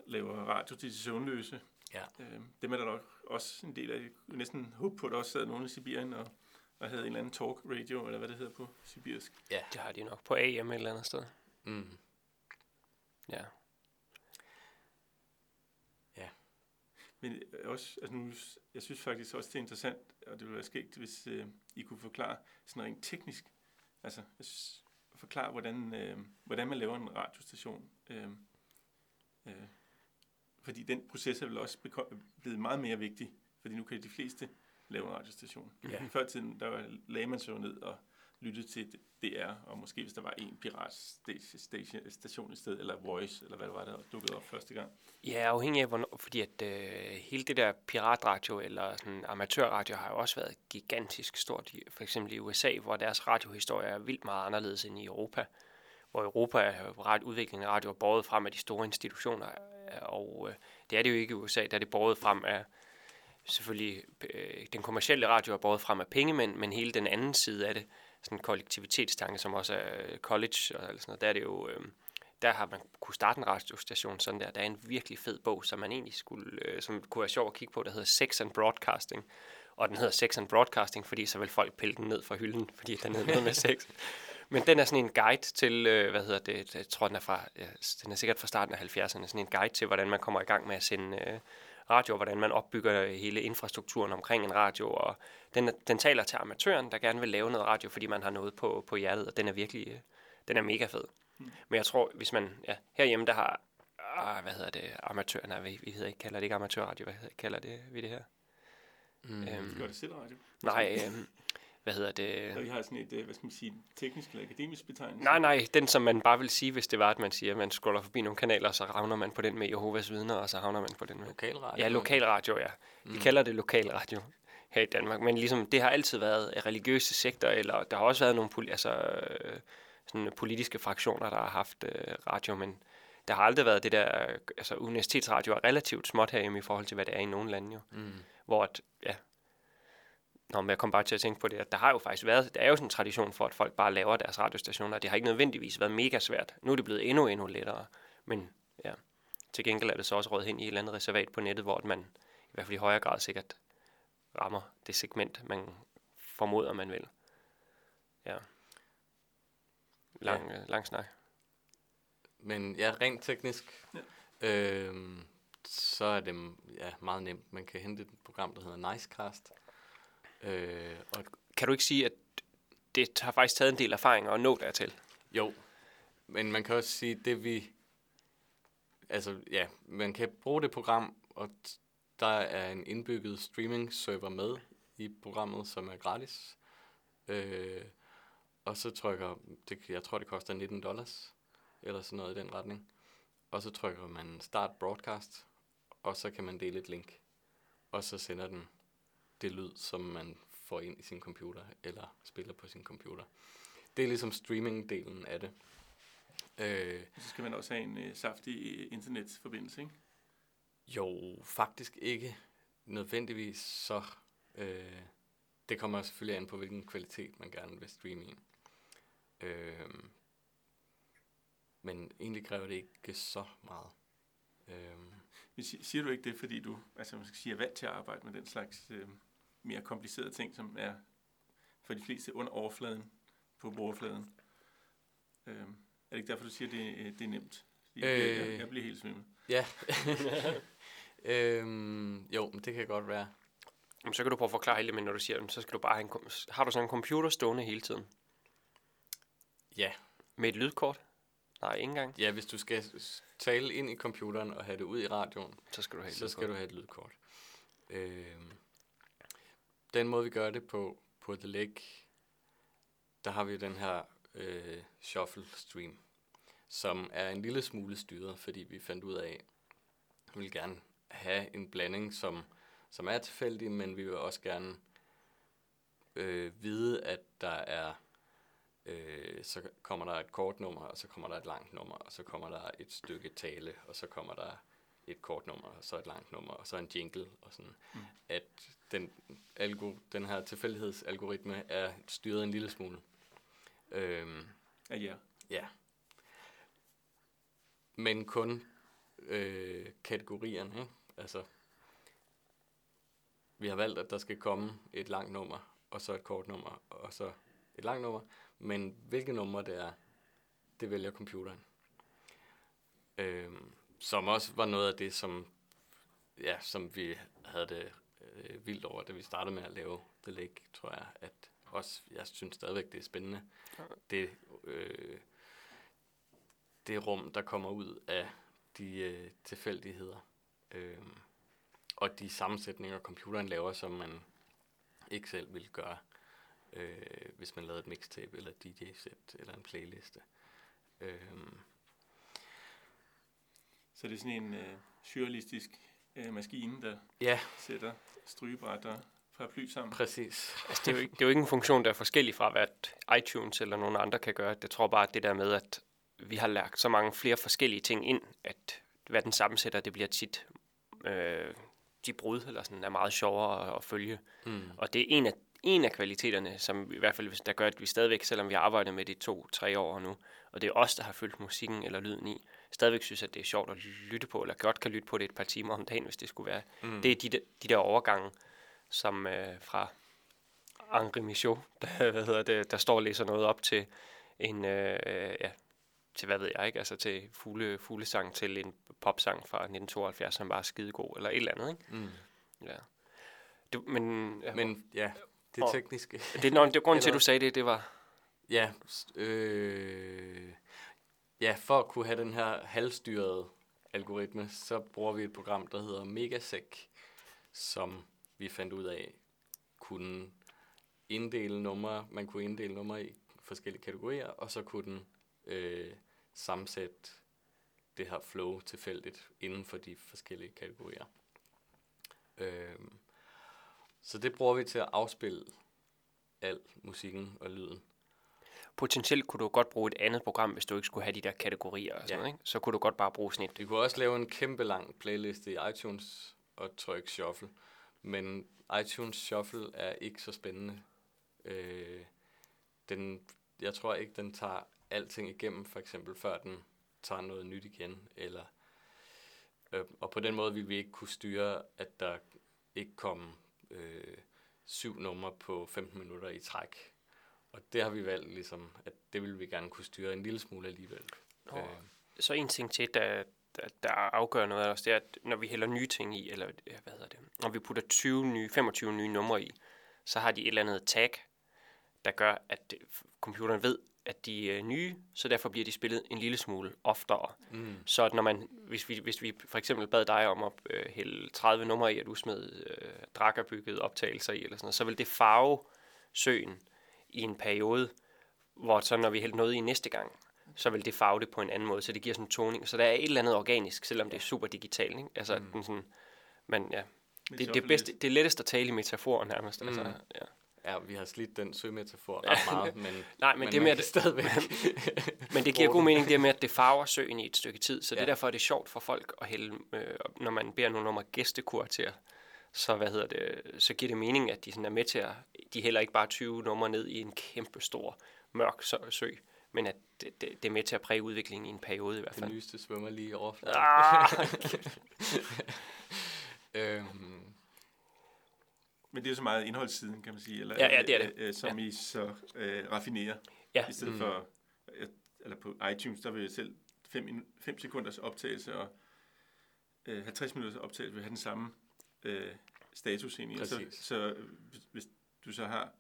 laver radio til de søvnløse. Ja. Øhm, dem er der nok også en del af. Jeg næsten håbe på, at der også sad nogen i Sibirien og, og havde en eller anden talk radio, eller hvad det hedder på sibirisk. Ja, det har de nok på AM et eller andet sted. Mm. Ja. Ja. Men øh, også, altså nu, jeg synes faktisk også, det er interessant, og det ville være skægt, hvis øh, I kunne forklare sådan rent teknisk. Altså, jeg synes, forklare, hvordan, øh, hvordan man laver en radiostation. Øh, øh, fordi den proces er vel også blevet meget mere vigtig, fordi nu kan de fleste lave en radiostation. Ja. Før tiden, der lagde man sig ned og lyttede til DR, og måske hvis der var en piratstation i stedet, eller Voice, eller hvad det var, der dukkede op første gang. Ja, afhængig af, hvornår, fordi at øh, hele det der piratradio, eller sådan amatørradio, har jo også været gigantisk stort, i, for eksempel i USA, hvor deres radiohistorie er vildt meget anderledes end i Europa. Hvor Europa er udviklingen af radio er båret frem af de store institutioner, øh, og øh, det er det jo ikke i USA, der er det båret frem af selvfølgelig øh, den kommercielle radio er båret frem af pengemænd, men, men hele den anden side af det, sådan en kollektivitetstanke, som også er øh, college og sådan noget, der er det jo, øh, der har man kunne starte en radiostation sådan der. Der er en virkelig fed bog, som man egentlig skulle, øh, som kunne være sjov at kigge på, der hedder Sex and Broadcasting. Og den hedder Sex and Broadcasting, fordi så vil folk pille den ned fra hylden, fordi den hedder noget med sex. Men den er sådan en guide til, øh, hvad hedder det, jeg tror den er fra, ja, den er sikkert fra starten af 70'erne, sådan en guide til, hvordan man kommer i gang med at sende øh, radio, hvordan man opbygger hele infrastrukturen omkring en radio, og den, den taler til amatøren, der gerne vil lave noget radio, fordi man har noget på, på hjertet, og den er virkelig, den er mega fed. Mm. Men jeg tror, hvis man, ja, herhjemme, der har, ah, hvad hedder det, amatør, nej, vi, vi hedder ikke, kalder det ikke amatørradio, hvad hedder, kalder det, vi det her? Mm. Øhm, Gør det selv radio? Nej, øhm, hvad hedder det? Så vi har sådan et, øh, hvad skal man sige, teknisk eller akademisk betegnelse? Nej, nej, den som man bare vil sige, hvis det var, at man siger, at man scroller forbi nogle kanaler, så ravner man på den med Jehovas vidner, og så havner man på den med... Lokalradio? Ja, lokalradio, ja. Vi mm. kalder det lokalradio her i Danmark, men ligesom, det har altid været religiøse sektor, eller der har også været nogle poli- altså, øh, sådan politiske fraktioner, der har haft øh, radio, men der har aldrig været det der, altså universitetsradio er relativt småt herhjemme i forhold til, hvad det er i nogle lande jo. Mm. Hvor at, ja, Nå, men jeg kom bare til at tænke på det, at der har jo faktisk været, der er jo sådan en tradition for, at folk bare laver deres radiostationer. Det har ikke nødvendigvis været mega svært. Nu er det blevet endnu, endnu lettere. Men ja, til gengæld er det så også råd hen i et eller andet reservat på nettet, hvor man i hvert fald i højere grad sikkert rammer det segment, man formoder, man vil. Ja. Lang, ja. Øh, lang snak. Men ja, rent teknisk, ja. øh, så er det ja, meget nemt. Man kan hente et program, der hedder Nicecast, Øh, og kan du ikke sige, at det har faktisk taget en del erfaring at nå dertil? Jo, men man kan også sige, det vi... Altså, ja, man kan bruge det program, og der er en indbygget streaming-server med i programmet, som er gratis. Øh, og så trykker, det, jeg tror det koster 19 dollars, eller sådan noget i den retning. Og så trykker man start broadcast, og så kan man dele et link. Og så sender den det lyd, som man får ind i sin computer, eller spiller på sin computer. Det er ligesom streaming-delen af det. Øh, så skal man også have en øh, saftig internetforbindelse, ikke? Jo, faktisk ikke nødvendigvis så. Øh, det kommer selvfølgelig an på, hvilken kvalitet man gerne vil streame i. Øh, men egentlig kræver det ikke så meget. Øh. Siger du ikke det, fordi du altså, man skal sige, er vant til at arbejde med den slags øh, mere komplicerede ting, som er for de fleste under overfladen på bordfladen? Øh, er det ikke derfor, du siger, at det, øh, det er nemt? Jeg, øh, jeg, jeg bliver helt svimmel. Ja. øhm, jo, men det kan godt være. Jamen, så kan du prøve at forklare lidt, men når du siger, så skal du bare have en, har du sådan en computer stående hele tiden? Ja. Med et lydkort? Nej, ikke engang. Ja, hvis du skal tale ind i computeren og have det ud i radioen, så skal du have et, så skal du have et lydkort. Øhm, den måde, vi gør det på, på The Lake, der har vi den her øh, shuffle stream, som er en lille smule styret, fordi vi fandt ud af, at vi vil gerne have en blanding, som, som er tilfældig, men vi vil også gerne øh, vide, at der er øh, så kommer der et kort nummer, og så kommer der et langt nummer, og så kommer der et stykke tale, og så kommer der et kort nummer, og så et langt nummer, og så en jingle, og sådan, mm. at den, algo, den her tilfældighedsalgoritme er styret en lille smule. Øhm, ja, ja. Ja. Men kun øh, kategorierne, ikke? Altså, vi har valgt, at der skal komme et langt nummer, og så et kort nummer, og så et langt nummer, men hvilket nummer det er, det vælger computeren. Øhm, som også var noget af det, som, ja, som vi havde det øh, vildt over, da vi startede med at lave The Lake, tror jeg, at også, jeg synes stadigvæk, det er spændende. Det, øh, det rum, der kommer ud af de øh, tilfældigheder. Øh, og de sammensætninger, computeren laver, som man ikke selv ville gøre øh, hvis man lavede et mixtape eller et DJ-sæt eller en playliste. Øh, så det er sådan en øh, surrealistisk øh, maskine, der ja. sætter strygebræt og paraply sammen. Præcis. altså, det, er jo ikke, det er jo ikke en funktion, der er forskellig fra, hvad iTunes eller nogen andre kan gøre. Det tror bare, at det der med, at vi har lagt så mange flere forskellige ting ind, at hvad den sammensætter, det bliver tit øh, de brud, eller sådan, er meget sjovere at, at følge. Mm. Og det er en af en af kvaliteterne, som i hvert fald der gør, at vi stadigvæk, selvom vi har arbejdet med det i to-tre år nu, og det er os, der har følt musikken eller lyden i, stadigvæk synes, at det er sjovt at lytte på, eller godt kan lytte på det et par timer om dagen, hvis det skulle være. Mm. Det er de, de der overgange, som øh, fra Henri Michaud, der, hvad hedder det, der står og læser noget op til en, øh, ja, til hvad ved jeg ikke, altså til fugle, fuglesang til en popsang fra 1972, som er skidegod, eller et eller andet, ikke? Mm. Ja. Du, men, ja, men ja, det og tekniske. Det, når, det grunden til, at du sagde det, det var... Ja, øh, ja, for at kunne have den her halvstyrede algoritme, så bruger vi et program, der hedder Megasec, som vi fandt ud af kunne inddele numre, man kunne inddele numre i forskellige kategorier, og så kunne den øh, sammensætte det her flow tilfældigt inden for de forskellige kategorier. Øh, så det bruger vi til at afspille al musikken og lyden. Potentielt kunne du godt bruge et andet program, hvis du ikke skulle have de der kategorier og sådan ja. noget, ikke? Så kunne du godt bare bruge snit. Du kunne også lave en kæmpe lang playliste i iTunes og trykke shuffle. Men iTunes Shuffle er ikke så spændende. Øh, den, jeg tror ikke, den tager alting igennem, for eksempel før den tager noget nyt igen. Eller, øh, og på den måde vil vi ikke kunne styre, at der ikke kommer øh, syv numre på 15 minutter i træk. Og det har vi valgt ligesom, at det vil vi gerne kunne styre en lille smule alligevel. Øh. Så en ting til, der, der, der afgør noget af os, det er, at når vi hælder nye ting i, eller hvad hedder det, når vi putter 20 nye, 25 nye numre i, så har de et eller andet tag, der gør, at computeren ved, at de er nye, så derfor bliver de spillet en lille smule oftere. Mm. Så at når man, hvis vi, hvis vi for eksempel bad dig om at øh, hælde 30 numre i, at du smed øh, drakkerbygget optagelser i, eller sådan noget, så vil det farve søen i en periode, hvor så når vi hældte noget i næste gang, så vil det farve det på en anden måde, så det giver sådan en toning. Så der er et eller andet organisk, selvom det er super digitalt. Ikke? Altså, mm. den sådan, men ja, det, det, er bedste, det er lettest at tale i metaforer nærmest. Mm. Altså, ja. Ja, vi har slidt den sømetafor ret meget, men, Nej, men, men det er mere det, stadigvæk. men det giver god mening, det med, at det farver søen i et stykke tid, så ja. det er derfor, at det er sjovt for folk at hælde, øh, når man beder nogen om at gæstekur til at, så, hvad hedder det, så giver det mening, at de sådan er med til at, de hælder ikke bare 20 numre ned i en kæmpe stor mørk sø, men at det, det, det er med til at præge udviklingen i en periode i hvert fald. Det nyeste svømmer lige i overfladen. Ah! øhm, Men det er jo så meget indholdssiden, kan man sige, eller, Ja, ja, det er det. Øh, øh, som Ja. I så øh, raffinerer. Ja. I stedet Mm. for, øh, eller på iTunes, der vil jeg selv 5 sekunders optagelse og øh, 50 minutters optagelse vil have den samme øh, status egentlig. Og Så, så hvis- hvis du så har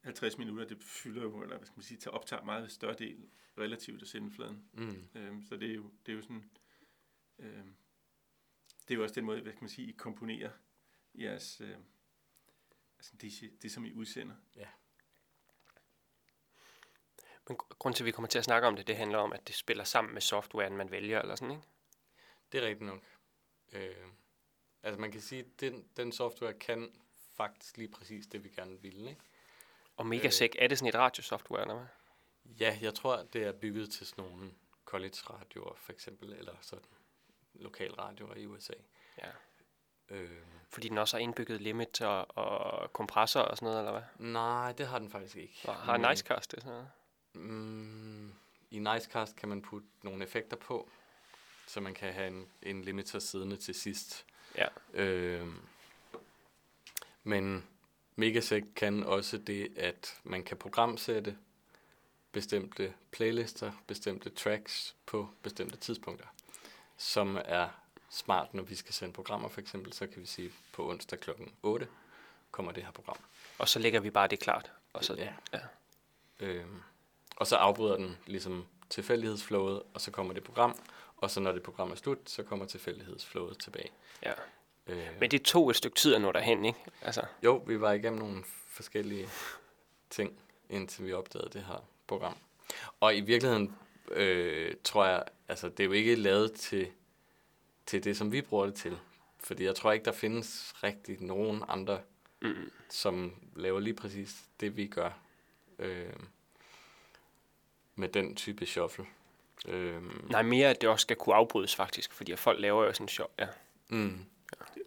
50 minutter, det fylder jo, eller hvad skal man sige, tager optager meget større del relativt af sendefladen. mm, Øhm, så det er jo, det er jo sådan, øhm, det er jo også den måde, hvad kan man sige, I komponerer jeres, øh, altså det, det, som I udsender. Men gr- grunden til, at vi kommer til at snakke om det, det handler om, at det spiller sammen med softwaren, man vælger, eller sådan, ikke? det er rigtigt nok. Øh, altså man kan sige, at den, den software kan faktisk lige præcis det, vi gerne ville. Ikke? Og Megasec, er det sådan et radiosoftware, eller hvad? Ja, jeg tror, det er bygget til sådan nogle college-radioer, for eksempel, eller sådan lokalradioer i USA. Ja. Øh, Fordi den også har indbygget limit og, og kompressor og sådan noget, eller hvad? nej, det har den faktisk ikke. Og har Men, Nicecast det sådan noget? Mm, I Nicecast kan man putte nogle effekter på, så man kan have en, en limiter siddende til sidst. Ja. Øh, men Megasec kan også det, at man kan programsætte bestemte playlister, bestemte tracks på bestemte tidspunkter, som er smart, når vi skal sende programmer for eksempel, så kan vi sige, på onsdag klokken 8 kommer det her program. Og så lægger vi bare det klart. Og så, Ja. ja. Øhm, og så afbryder den ligesom tilfældighedsflowet, og så kommer det program, og så når det program er slut, så kommer tilfældighedsflowet tilbage. ja. Øh, Men det tog et stykke tid at nå derhen, ikke? Altså, jo, vi var igennem nogle forskellige ting, indtil vi opdagede det her program. Og i virkeligheden øh, tror jeg, altså det er jo ikke lavet til, til det, som vi bruger det til. Fordi jeg tror ikke, der findes rigtig nogen andre, mm, som laver lige præcis det, vi gør øh, med den type shuffle. Øh, nej, mere at det også skal kunne afbrydes faktisk, fordi at folk laver jo sådan sjov. Ja. mm,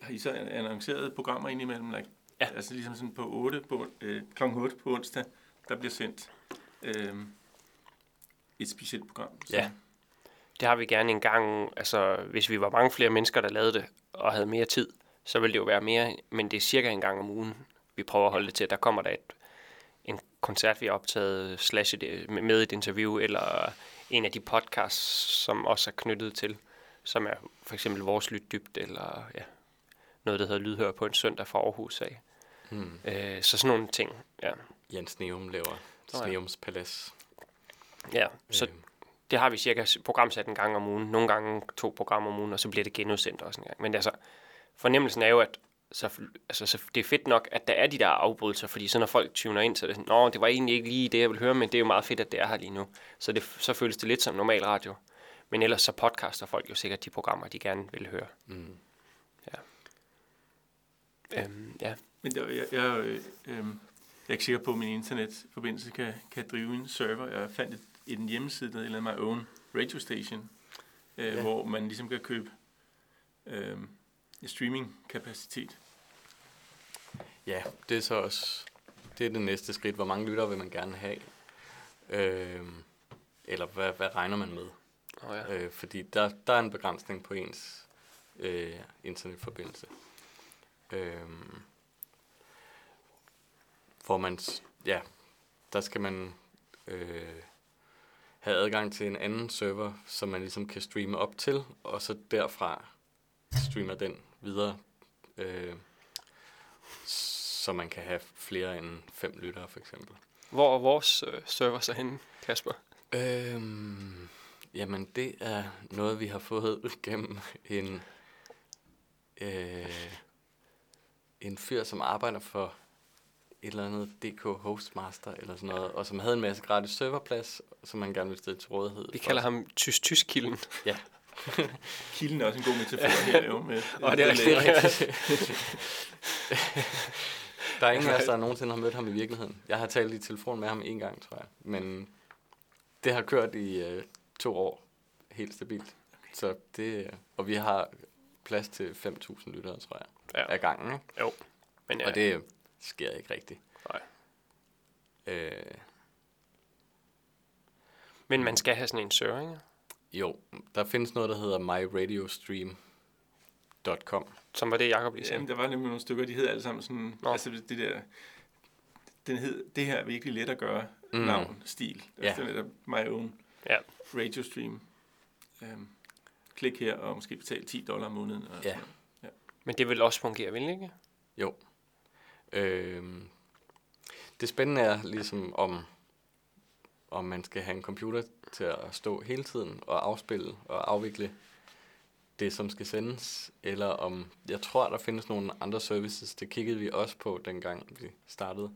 Har I så annonceret programmer indimellem? Like, Ja. Altså ligesom sådan på 8 på, øh, klokken 8 på onsdag, der bliver sendt øh, et specielt program. Så, Ja. Det har vi gerne en gang, altså hvis vi var mange flere mennesker, der lavede det, og havde mere tid, så ville det jo være mere, men det er cirka en gang om ugen, vi prøver at holde det til. Der kommer der et, en koncert, vi har optaget, slash et, med et interview, eller en af de podcasts, som også er knyttet til, som er for eksempel Vores Lytdybt, eller ja, noget, der hedder Lydhør på en søndag fra Aarhus af. mm. Øh, så sådan nogle ting, ja. Jens Neum laver. Sneums Palads. ja så Øh, det har vi cirka programsat en gang om ugen. Nogle gange to programmer om ugen, og så bliver det genudsendt også en gang. Men altså, fornemmelsen er jo, at så, altså, så det er fedt nok, at der er de der afbrydelser, fordi så når folk tuner ind, så er det sådan, Nå, det var egentlig ikke lige det, jeg ville høre, men det er jo meget fedt, at det er her lige nu. Så, det, så føles det lidt som normal radio. Men ellers så podcaster folk jo sikkert de programmer, de gerne vil høre. mm. Øhm, ja. Men der, jeg, jeg, øh, øh, jeg er ikke sikker på, at min internetforbindelse kan, kan drive en server. Jeg fandt et, en hjemmeside, der hedder My Own Radio Station, øh, Ja. ja. hvor man ligesom kan købe øh, streaming-kapacitet. Ja, det er så også det, er det næste skridt. Hvor mange lyttere vil man gerne have? Øh, eller hvad, hvad regner man med? Oh, ja. Øh, fordi der, der er en begrænsning på ens øh, internetforbindelse. Øh, hvor man, ja, der skal man øh, have adgang til en anden server, som man ligesom kan streame op til, og så derfra streamer den videre, øh, så man kan have flere end fem lyttere for eksempel. Hvor er vores øh, server så henne, Kasper? Øhm, jamen, det er noget, vi har fået gennem en, øh, en fyr, som arbejder for et eller andet DK Hostmaster eller sådan noget, og som havde en masse gratis serverplads, som man gerne ville stille til rådighed. Vi for kalder os. ham Tysk-Tysk-kilden. Ja, Kilden er også en god metafor her, jo. Med, Og det er rigtigt. Der er ingen af os, der nogensinde har mødt ham i virkeligheden. Jeg har talt i telefon med ham en gang, tror jeg. Men det har kørt i øh, to år helt stabilt. Så det, og vi har plads til 5.000 lyttere, tror jeg, Ja. af gangen. Ikke? Jo. Men ja, Og det sker ikke rigtigt. Nej. Øh, Men man skal have sådan en server, ikke? jo, der findes noget, der hedder myradiostream.com. Som var det, Jacob lige sagde. Jamen, der var nemlig nogle stykker, de hed alle sammen sådan, Nå. altså det der, den hed, det her er virkelig let at gøre, Mm. navn, stil. Ja. Altså, den er my own Ja. radio stream. Um, klik her og måske betal 10 dollar om måneden. Og Ja. noget. Men det vil også fungere, vil det ikke? Jo. Øhm, det spændende er ligesom om, om man skal have en computer til at stå hele tiden og afspille og afvikle det, som skal sendes, eller om, jeg tror, der findes nogle andre services, det kiggede vi også på, dengang vi startede,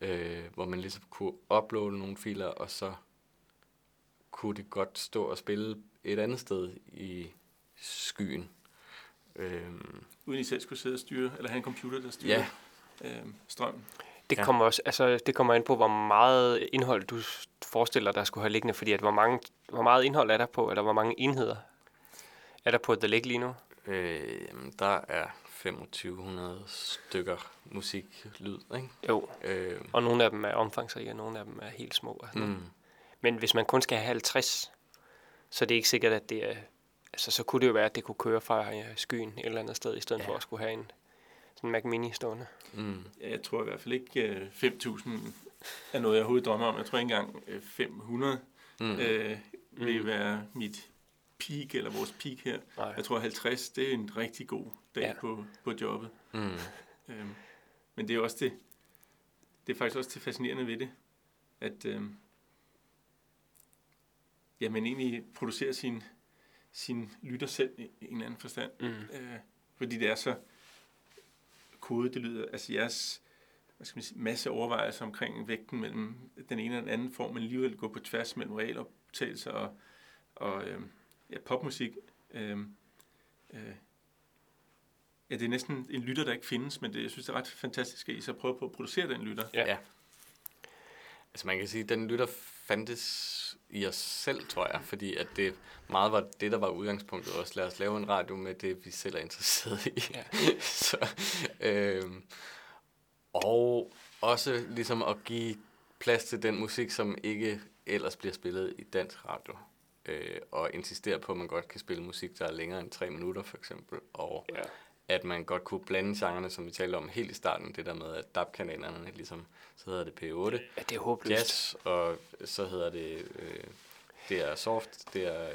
øh, hvor man ligesom kunne uploade nogle filer, og så kunne det godt stå og spille et andet sted i skyen. Øhm, Uden I selv skulle sidde og styre, eller have en computer, der styrer ja, øhm, strømmen. Det Ja. kommer også, altså det kommer ind på, hvor meget indhold du forestiller dig skulle have liggende, fordi at hvor, mange, hvor meget indhold er der på, eller hvor mange enheder er der på The Lake lige nu? Øh, jamen, der er 2500 stykker musik, lyd, ikke? Jo, Øh, og nogle af dem er omfangsrige, og nogle af dem er helt små. og sådan noget. mm, Men hvis man kun skal have 50, så er det ikke sikkert, at det er... Altså, så kunne det jo være, at det kunne køre fra øh, skyen et eller andet sted, i stedet ja. For at skulle have en sådan en Mac Mini stående. mm, Ja, jeg tror i hvert fald ikke, øh, 5.000 er noget, jeg overhovedet drømmer om. Jeg tror ikke engang øh, 500 mm, øh, vil Mm. være mit peak, eller vores peak her. Nej. Jeg tror 50, det er en rigtig god dag Ja. på, på jobbet. mm, Øhm, men det er også det, det er faktisk også det fascinerende ved det, at øhm, ja, man egentlig producerer sin, sin lytter selv i, en eller anden forstand. Mm. Øh, fordi det er så kodet, det lyder, altså jeres hvad skal man sige, masse overvejelser omkring vægten mellem den ene og den anden form, men alligevel gå på tværs mellem realoptagelser og, og øh, ja, popmusik. Øh, øh, ja, det er næsten en lytter, der ikke findes, men det, jeg synes, det er ret fantastisk, at I så prøver på at producere den lytter. Ja. ja. Altså man kan sige, at den lytter fandtes i os selv, tror jeg, fordi at det meget var det, der var udgangspunktet også. Lad os lave en radio med det, vi selv er interesseret i. Ja. Så, øhm, og også ligesom at give plads til den musik, som ikke ellers bliver spillet i dansk radio. Øh, og insistere på, at man godt kan spille musik, der er længere end tre minutter, for eksempel. Og Ja. at man godt kunne blande genrerne, som vi talte om helt i starten. Det der med, at DAB-kanalerne, ligesom, så hedder det P8, ja, det er håbløst. Jazz, og så hedder det, øh, det er soft, det er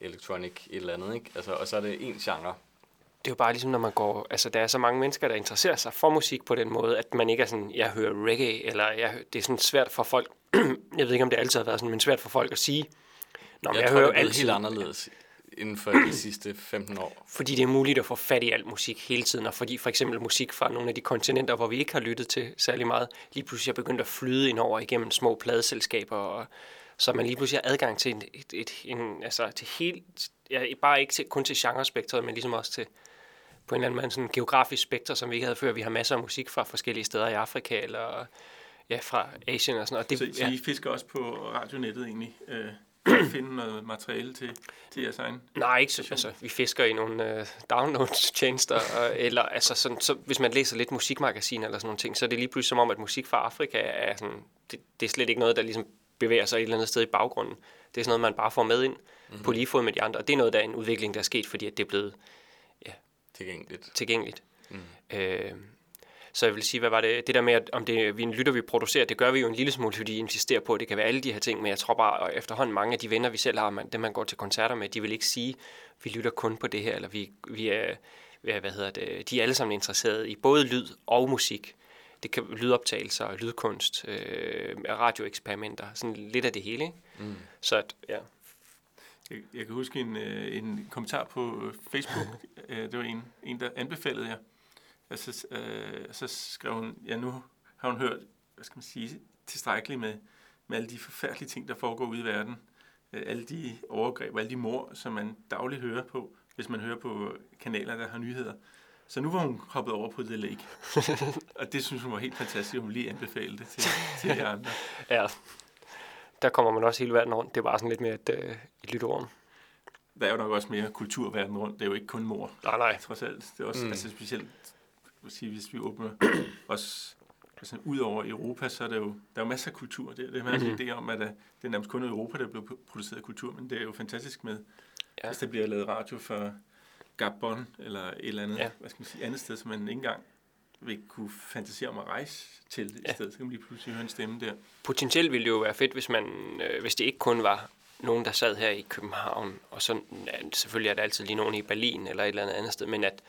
electronic, et eller andet, ikke? Altså, og så er det en genre. det er jo bare ligesom, når man går... Altså, der er så mange mennesker, der interesserer sig for musik på den måde, at man ikke er sådan, jeg hører reggae, eller jeg, hø- det er sådan svært for folk... jeg ved ikke, om det altid har været sådan, men svært for folk at sige, Nå, jeg, jeg, tror, hører det jo er altid, helt anderledes inden for de sidste 15 år. fordi det er muligt at få fat i al musik hele tiden, og fordi for eksempel musik fra nogle af de kontinenter, hvor vi ikke har lyttet til særlig meget, lige pludselig er begyndt at flyde ind over igennem små pladeselskaber, og så man lige pludselig har adgang til, en, et, et, en, altså til helt, ja, bare ikke til, kun til genrespektret, men ligesom også til på en eller anden måde sådan geografisk spektre, som vi ikke havde før. Vi har masser af musik fra forskellige steder i Afrika, eller ja, fra Asien og sådan noget. Så, Det, så ja. I fisker også på radionettet egentlig, øh, finde noget materiale til, til jeres egen. Nej, ikke så. Altså, vi fisker i nogle øh, download-tjenester, øh, eller altså sådan, så, hvis man læser lidt musikmagasin eller sådan nogle ting, så er det lige pludselig som om, at musik fra Afrika er sådan, det, det er slet ikke noget, der ligesom bevæger sig et eller andet sted i baggrunden. Det er sådan noget, man bare får med ind mm-hmm. på lige fod med de andre, og det er noget, der er en udvikling, der er sket, fordi at det er blevet Tilgængeligt. tilgængeligt. Mm. Øh, så jeg vil sige, hvad var det? Det der med, at om det vi en lytter, vi producerer, det gør vi jo en lille smule, fordi vi insisterer på, at det kan være alle de her ting, men jeg tror bare, at efterhånden mange af de venner, vi selv har, man, dem man går til koncerter med, de vil ikke sige, vi lytter kun på det her, eller vi, vi er, vi er hvad hedder det, de er alle sammen interesserede i både lyd og musik. det kan lydoptagelser, lydkunst, øh, radioeksperimenter, sådan lidt af det hele. Ikke? Mm. Så at, ja, Jeg, jeg kan huske en, øh, en kommentar på øh, Facebook. Øh, det var en, en der anbefalede jer. Og så, øh, så skrev hun, ja nu har hun hørt, hvad skal man sige, tilstrækkeligt med, med alle de forfærdelige ting, der foregår ude i verden. Øh, alle de overgreb alle de mor, som man dagligt hører på, hvis man hører på kanaler, der har nyheder. Så nu var hun hoppet over på The Lake. og det synes hun var helt fantastisk, hun lige anbefalede det til, til de andre. ja, der kommer man også hele verden rundt. Det er bare sådan lidt mere et, øh, et lytterum. Der er jo nok også mere kultur verden rundt. Det er jo ikke kun mor. Nej, nej. trods alt. Det er også mm. altså specielt, vil sige, hvis vi åbner også altså, ud over Europa, så er der jo, der er jo masser af kultur. Det, det er en Mhm. mm. idé om, at uh, det er nærmest kun i Europa, der bliver produceret kultur, men det er jo fantastisk med, Ja. hvis der bliver lavet radio for Gabon, eller et eller andet, Ja. hvad skal man sige, andet sted, som man ikke engang vil kunne fantasere om at rejse til Ja. sted. Så kan man lige pludselig høre en stemme der. Potentielt ville det jo være fedt, hvis, man, øh, hvis det ikke kun var nogen, der sad her i København, og så ja, selvfølgelig er der altid lige nogen i Berlin eller et eller andet andet sted, men at,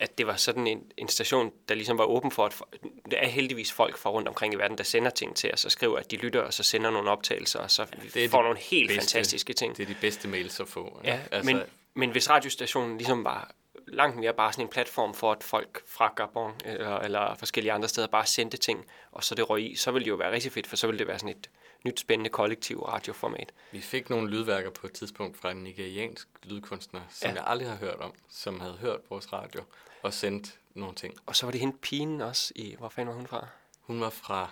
at det var sådan en, en station, der ligesom var åben for, at der er heldigvis folk fra rundt omkring i verden, der sender ting til os og skriver, at de lytter, og så sender nogle optagelser, og så ja, det får nogle helt bedste- fantastiske ting. Det er de bedste mails at få. ikke? Ja, altså, men, men hvis radiostationen ligesom var langt mere bare sådan en platform for, at folk fra Gabon eller, eller forskellige andre steder bare sendte ting, og så det røg i, så ville det jo være rigtig fedt, for så ville det være sådan et nyt spændende kollektiv radioformat. Vi fik nogle lydværker på et tidspunkt fra en nigeriansk lydkunstner, som Ja. jeg aldrig har hørt om, som havde hørt vores radio og sendt nogle ting. Og så var det hende pigen også i, hvor fanden var hun fra? Hun var fra...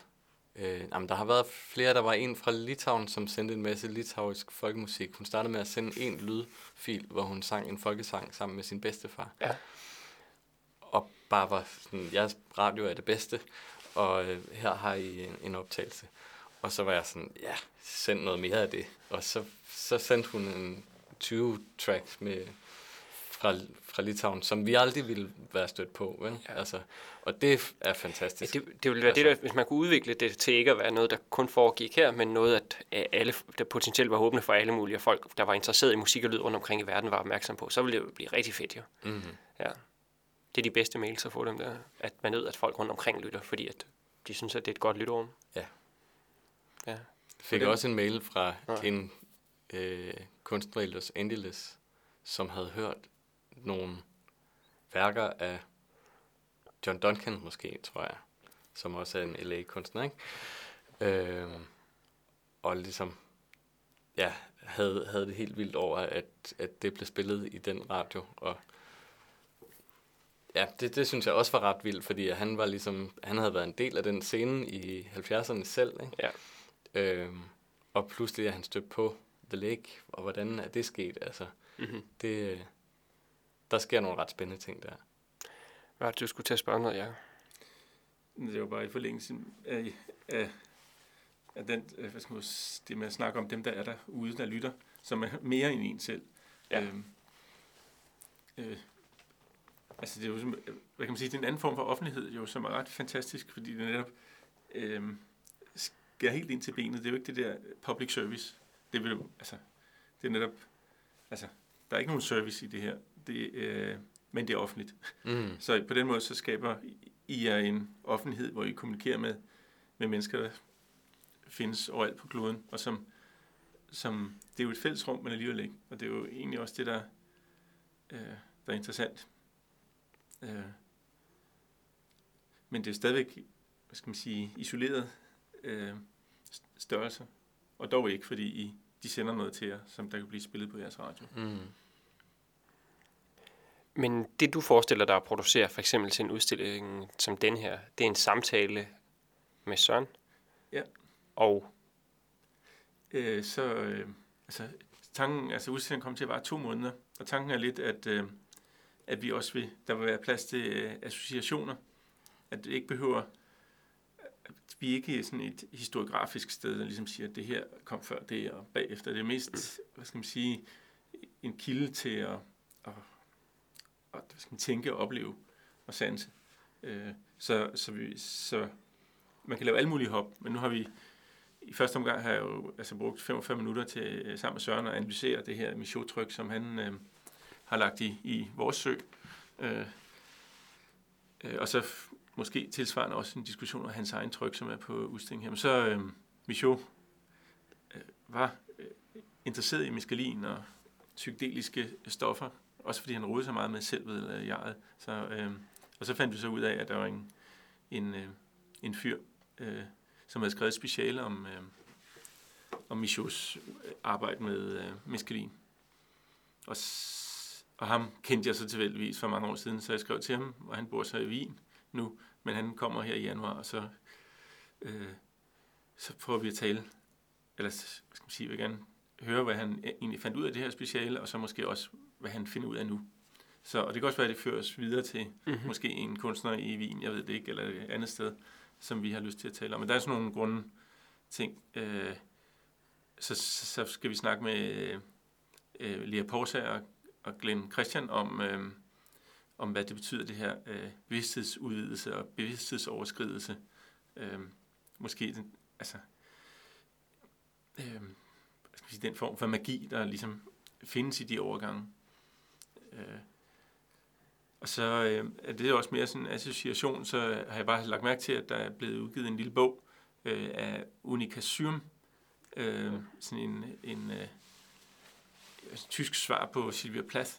Øh, jamen, der har været flere. Der var en fra Litauen, som sendte en masse litauisk folkemusik. Hun startede med at sende en lydfil, hvor hun sang en folkesang sammen med sin bedstefar. Ja. Og bare var sådan, jeres radio er det bedste, og øh, her har I en, en optagelse. Og så var jeg sådan, ja, send noget mere af det. Og så, så sendte hun en 20 tracks med, fra, fra Litauen, som vi aldrig ville være stødt på. Vel? Ja. Ja. Altså, og det er Ja, fantastisk. det, det ville være altså, Altså- det, der, hvis man kunne udvikle det til ikke at være noget, der kun foregik her, men noget, at alle, der potentielt var åbne for alle mulige folk, der var interesseret i musik og lyd rundt omkring i verden, var opmærksom på, så ville det jo blive rigtig fedt jo. Mm-hmm. Ja. Det er de bedste mails at få dem der, at man ved, at folk rundt omkring lytter, fordi at de synes, at det er et godt lytterum. Ja. Ja. Fik det- også en mail fra Ja. en øh, kunstner i Los Angeles, som havde hørt nogle værker af John Duncan måske, tror jeg, som også er en LA-kunstner, ikke? Øh, og ligesom, ja, havde, havde det helt vildt over, at, at det blev spillet i den radio, og Ja, det, det synes jeg også var ret vildt, fordi han var ligesom, han havde været en del af den scene i 70'erne selv, ikke? Ja. Øhm, og pludselig er han stødt på The Lake, og hvordan er det sket? Altså, Mm-hmm. det, der sker nogle ret spændende ting der. Hvad du skulle til at spørge noget, ja? Det var bare i forlængelse af, af, af den, øh, hvad skal man, det med at snakke om dem, der er derude, der lytter, som er mere end en selv. Ja. Øhm, øh, altså det er jo, som- hvad kan man sige, det er en anden form for offentlighed, jo, som er ret fantastisk, fordi det netop skærer helt ind til benet. Det er jo ikke det der public service. Det vil altså, det er netop, altså, der er ikke nogen service i det her, det, øh, men det er offentligt. Mm. Så på den måde så skaber I jer en offentlighed, hvor I kommunikerer med, med mennesker, der findes overalt på kloden, og som, som det er jo et fælles rum, men alligevel ikke. Og det er jo egentlig også det, der, øh, der er interessant. Øh, men det er stadigvæk, hvad skal man sige, isoleret øh, størrelser. Og dog ikke, fordi I, de sender noget til jer, som der kan blive spillet på jeres radio. Mm. Men det, du forestiller dig at producere, for eksempel til en udstilling som den her, det er en samtale med Søren. Ja. Og øh, så øh, altså, tanken, altså udstillingen kommer til at vare to måneder, og tanken er lidt, at, øh, at vi også vil, der vil være plads til øh, associationer, at det ikke behøver, vi ikke er sådan et historiografisk sted, der ligesom siger, at det her kom før det, og bagefter. Det er mest, hvad skal man sige, en kilde til at, at, at hvad skal man tænke og opleve og sanse. Øh, så, så, vi, så man kan lave alle mulige hop, men nu har vi i første omgang har jeg jo altså, brugt 45 minutter til øh, sammen med Søren at analysere det her Michaud-tryk, som han øh, har lagt i, i vores sø. Øh, øh, og så måske tilsvarende også en diskussion om hans egen tryk, som er på udstilling her. Men så øh, Michaud øh, var øh, interesseret i meskalin og psykedeliske stoffer, også fordi han rodede så meget med selvet øh, eller jeget. Så, øh, og så fandt vi så ud af, at der var en, en, øh, en fyr, øh, som havde skrevet speciale om, øh, om Michauds arbejde med øh, meskalin. Og, og ham kendte jeg så tilfældigvis for mange år siden, så jeg skrev til ham, og han bor så i Wien nu, men han kommer her i januar, og så, øh, så prøver vi at tale, eller skal man sige, jeg vil gerne høre, hvad han egentlig fandt ud af det her speciale, og så måske også, hvad han finder ud af nu. Så, og det kan også være, at det føres videre til mm-hmm. måske en kunstner i Wien, jeg ved det ikke, eller et andet sted, som vi har lyst til at tale om. Men der er sådan nogle grunde ting. Øh, så, så, så skal vi snakke med øh, Lea Porsa og, og Glenn Christian om, øh, om, hvad det betyder, det her øh, bevidsthedsudvidelse og bevidsthedsoverskridelse. Øh, måske den, altså, øh, sige, den form for magi, der ligesom findes i de overgange. Øh, og så øh, er det også mere sådan en association, så har jeg bare lagt mærke til, at der er blevet udgivet en lille bog øh, af Unica Syrm, øh, sådan en, en øh, tysk svar på Sylvia Plath,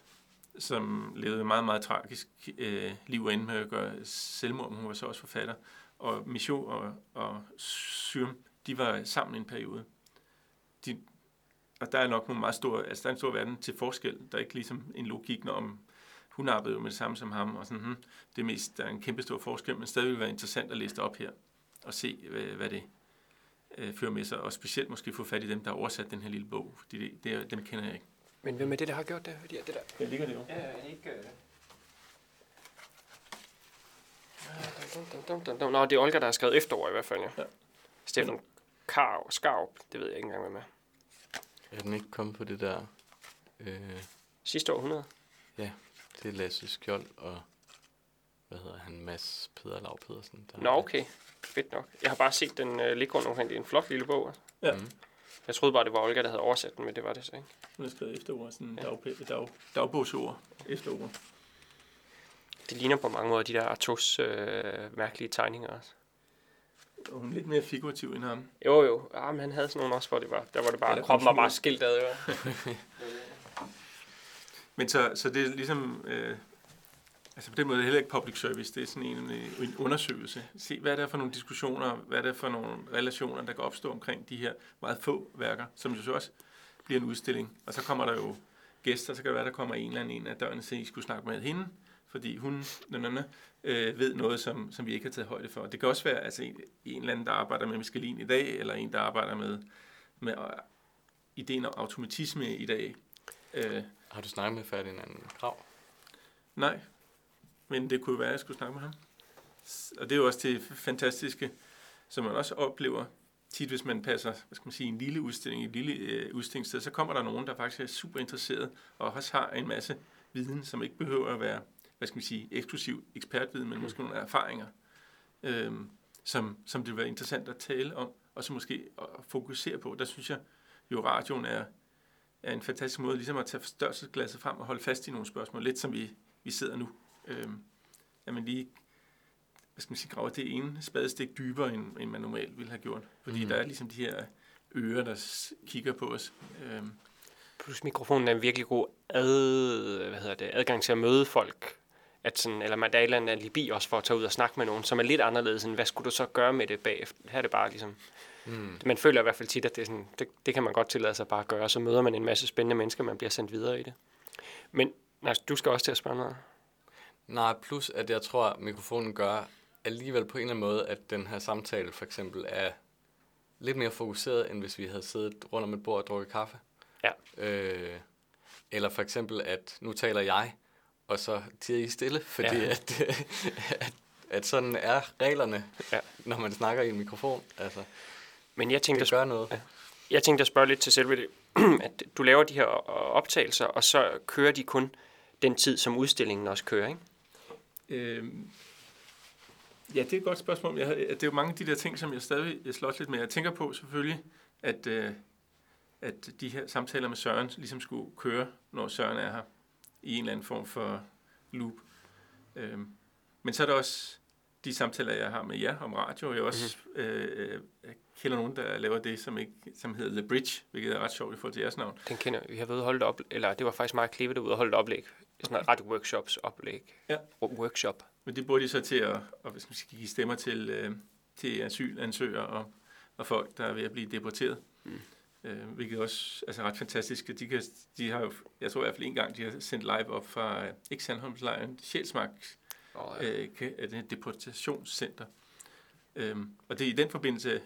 som levede meget, meget tragisk øh, liv og med at gøre selvmord, hun var så også forfatter. Og Michaud og, og Syrm, de var sammen en periode. De, og der er nok nogle meget store, altså der er en stor verden til forskel. Der er ikke ligesom en logik, når om hun arbejdede jo med det samme som ham, og sådan, hmm, det er mest, der er en kæmpe stor forskel, men stadig vil være interessant at læse det op her, og se, hvad, hvad det øh, fører med sig, og specielt måske få fat i dem, der har oversat den her lille bog, fordi det, det, dem kender jeg ikke. Men hvem er det, der har gjort det? Det, det der? Ja, ligger det jo. Ja, er det ikke... Uh... Nå, det er Olga, der har skrevet efterår i hvert fald, ja. ja. Stefan Karv, Skarp, det ved jeg ikke engang, hvad med. Er den ikke kommet på det der... Øh... Sidste århundrede? Ja, det er Lasse Skjold og... Hvad hedder han? Mads Peder Lav Pedersen. Der Nå, okay. Fedt nok. Jeg har bare set den uh, ligge rundt omkring. Det er en flot lille bog. Altså. Ja. Mm. Jeg troede bare, det var Olga, der havde oversat den, men det var det så ikke. Hun har skrevet efterord, sådan ja. dag, dag, dagbogsord efterord. Det ligner på mange måder de der Artos øh, mærkelige tegninger også. Og hun er lidt mere figurativ end ham. Jo, jo. Ja, men han havde sådan nogle også, hvor det var, der var det bare, ja, kroppen var bare skilt ad. Men så, så det er ligesom, øh, altså på den måde er det heller ikke public service, det er sådan en, en undersøgelse. Se, hvad er det for nogle diskussioner, hvad er det for nogle relationer, der kan opstå omkring de her meget få værker, som jo så også bliver en udstilling. Og så kommer der jo gæster, så kan det være, der kommer en eller anden en af dørene, så I skulle snakke med hende, fordi hun nødvendig, øh, ved noget, som, som vi ikke har taget højde for. Det kan også være altså, en, en eller anden, der arbejder med meskalin i dag, eller en, der arbejder med, med uh, ideen om automatisme i dag. Øh, har du snakket med Ferdinand Krav? Nej, men det kunne være, at jeg skulle snakke med ham. Og det er jo også det fantastiske, som man også oplever tit, hvis man passer hvad skal man sige, en lille udstilling, et lille øh, udstillingssted, så kommer der nogen, der faktisk er super interesseret, og også har en masse viden, som ikke behøver at være hvad skal man sige, eksklusiv ekspertviden, men måske nogle erfaringer, øh, som, som det vil være interessant at tale om, og så måske at fokusere på. Der synes jeg jo, radioen er, er en fantastisk måde ligesom at tage forstørrelsesglasset frem og holde fast i nogle spørgsmål, lidt som vi, vi sidder nu. Øh, at man lige hvad skal man sige, graver det ene spadestik dybere, end, end man normalt ville have gjort. Fordi mm. der er ligesom de her ører, der kigger på os. Øh, Plus mikrofonen er en virkelig god ad, hvad hedder det, adgang til at møde folk at sådan, eller man, der er et eller andet alibi også for at tage ud og snakke med nogen, som er lidt anderledes end, hvad skulle du så gøre med det bagefter? Her er det bare ligesom, mm. man føler i hvert fald tit, at det, er sådan, det, det kan man godt tillade sig bare at gøre, så møder man en masse spændende mennesker, man bliver sendt videre i det. Men nej, du skal også til at spørge noget. Nej, plus at jeg tror, at mikrofonen gør alligevel på en eller anden måde, at den her samtale for eksempel er lidt mere fokuseret, end hvis vi havde siddet rundt om et bord og drukket kaffe. Ja. Øh, eller for eksempel, at nu taler jeg, og så tiger I stille, fordi ja. at, at, at sådan er reglerne, ja. når man snakker i en mikrofon. Altså, Men jeg tænkte, det gør noget. Ja. Jeg tænkte at spørge lidt til selve det, at du laver de her optagelser, og så kører de kun den tid, som udstillingen også kører, ikke? Øhm, ja, det er et godt spørgsmål. Jeg, det er jo mange af de der ting, som jeg stadig slås lidt med. Jeg tænker på selvfølgelig, at, øh, at de her samtaler med Søren ligesom skulle køre, når Søren er her i en eller anden form for loop. Øhm, men så er der også de samtaler, jeg har med jer om radio. Jeg også mm. øh, jeg kender nogen, der laver det, som, ikke, som hedder The Bridge, hvilket er ret sjovt i forhold til jeres navn. Den kender vi. Har været ude og holde op, eller det var faktisk meget klippet derude og holde et oplæg. Sådan et radio workshops oplæg. Ja. Workshop. Men det bruger de så til at, hvad skal man sige, give stemmer til, øh, til asylansøgere og, og folk, der er ved at blive deporteret. Mm. Øh, hvilket også altså ret fantastisk. De, kan, de har jo, jeg tror i hvert fald en gang, de har sendt live op fra, øh, ikke Sandholmslejren, Sjælsmark, oh, ja. øh, det deportationscenter. Øhm, og det er i den forbindelse,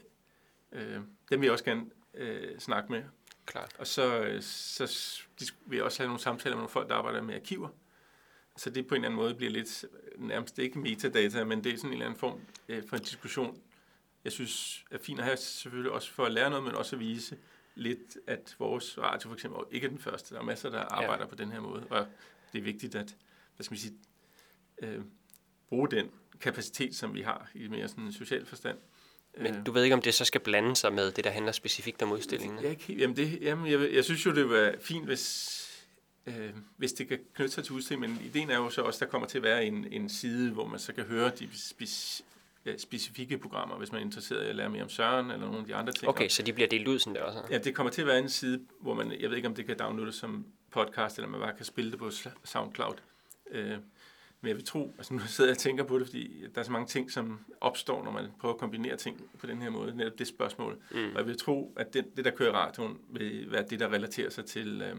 øh, dem vil jeg også gerne øh, snakke med. Klart. Og så, så vil jeg også have nogle samtaler med nogle folk, der arbejder med arkiver. Så det på en eller anden måde bliver lidt, nærmest ikke metadata, men det er sådan en eller anden form øh, for en diskussion, jeg synes er fint at have selvfølgelig også for at lære noget, men også at vise lidt, at vores radio for eksempel ikke er den første. Der er masser, der arbejder ja. på den her måde, og det er vigtigt at, hvad skal man sige, øh, bruge den kapacitet, som vi har i mere sådan en social forstand. Men øh. du ved ikke, om det så skal blande sig med det, der handler specifikt om udstillingen? Jeg, jamen det, jamen jeg, jeg synes jo, det var fint, hvis, øh, hvis det kan knytte sig til udstillingen, men ideen er jo så også, der kommer til at være en, en side, hvor man så kan høre de speci, specifikke programmer, hvis man er interesseret i at lære mere om Søren eller nogle af de andre ting. Okay, så de bliver delt ud sådan der også? Ja, det kommer til at være en side, hvor man, jeg ved ikke, om det kan downloades som podcast, eller man bare kan spille det på SoundCloud. Øh, men jeg vil tro, altså nu sidder jeg og tænker på det, fordi der er så mange ting, som opstår, når man prøver at kombinere ting på den her måde, netop det spørgsmål. Mm. Og jeg vil tro, at det, det, der kører i radioen, vil være det, der relaterer sig til, øh,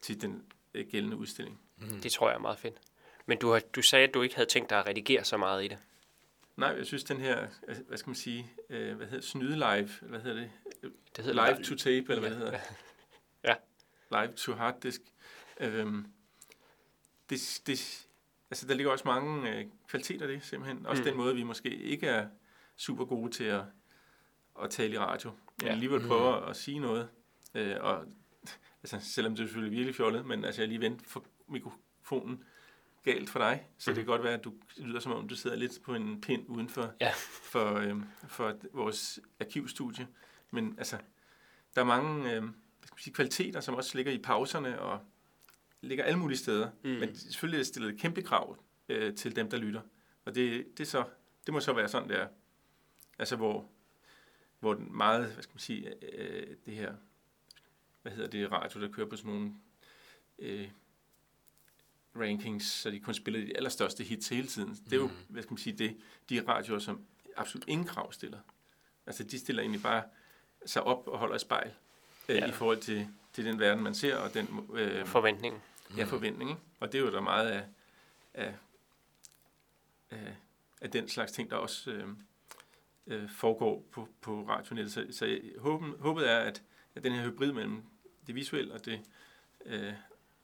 til den øh, gældende udstilling. Mm. Det tror jeg er meget fedt. Men du, har, du sagde, at du ikke havde tænkt dig at redigere så meget i det. Nej, jeg synes, den her, altså, hvad skal man sige, øh, hvad hedder snyde live, hvad hedder det? Det hedder live to tape, eller hvad det hedder? ja. Live to harddisk. Øh, det, det, altså, der ligger også mange øh, kvaliteter i det, simpelthen. Også mm. den måde, vi måske ikke er super gode til at, at tale i radio. Men ja. alligevel mm. prøver mm. at sige noget. Øh, og altså, selvom det er selvfølgelig virkelig fjollet, men altså, jeg lige vendt for mikrofonen galt for dig, så mm. det kan godt være, at du lyder som om, du sidder lidt på en pind uden for, ja. for, øh, for vores arkivstudie. Men altså, der er mange øh, hvad skal man sige, kvaliteter, som også ligger i pauserne og ligger alle mulige steder. Mm. Men selvfølgelig er det kæmpe krav øh, til dem, der lytter. Og det, det, så, det må så være sådan, der. Altså, hvor, hvor den meget, hvad skal man sige, øh, det her, hvad hedder det, radio, der kører på sådan nogle øh, rankings, så de kun spiller de allerstørste hits hele tiden. Det er jo, mm. hvad skal man sige, det, de radioer, som absolut ingen krav stiller. Altså, de stiller egentlig bare sig op og holder et spejl øh, ja. i forhold til, til den verden, man ser, og den... Øh, forventning. Ja, forventning. Ikke? Og det er jo der meget af, af, af, af den slags ting, der også øh, øh, foregår på, på radionettet. Så, så håben, håbet er, at, at den her hybrid mellem det visuelle og det øh,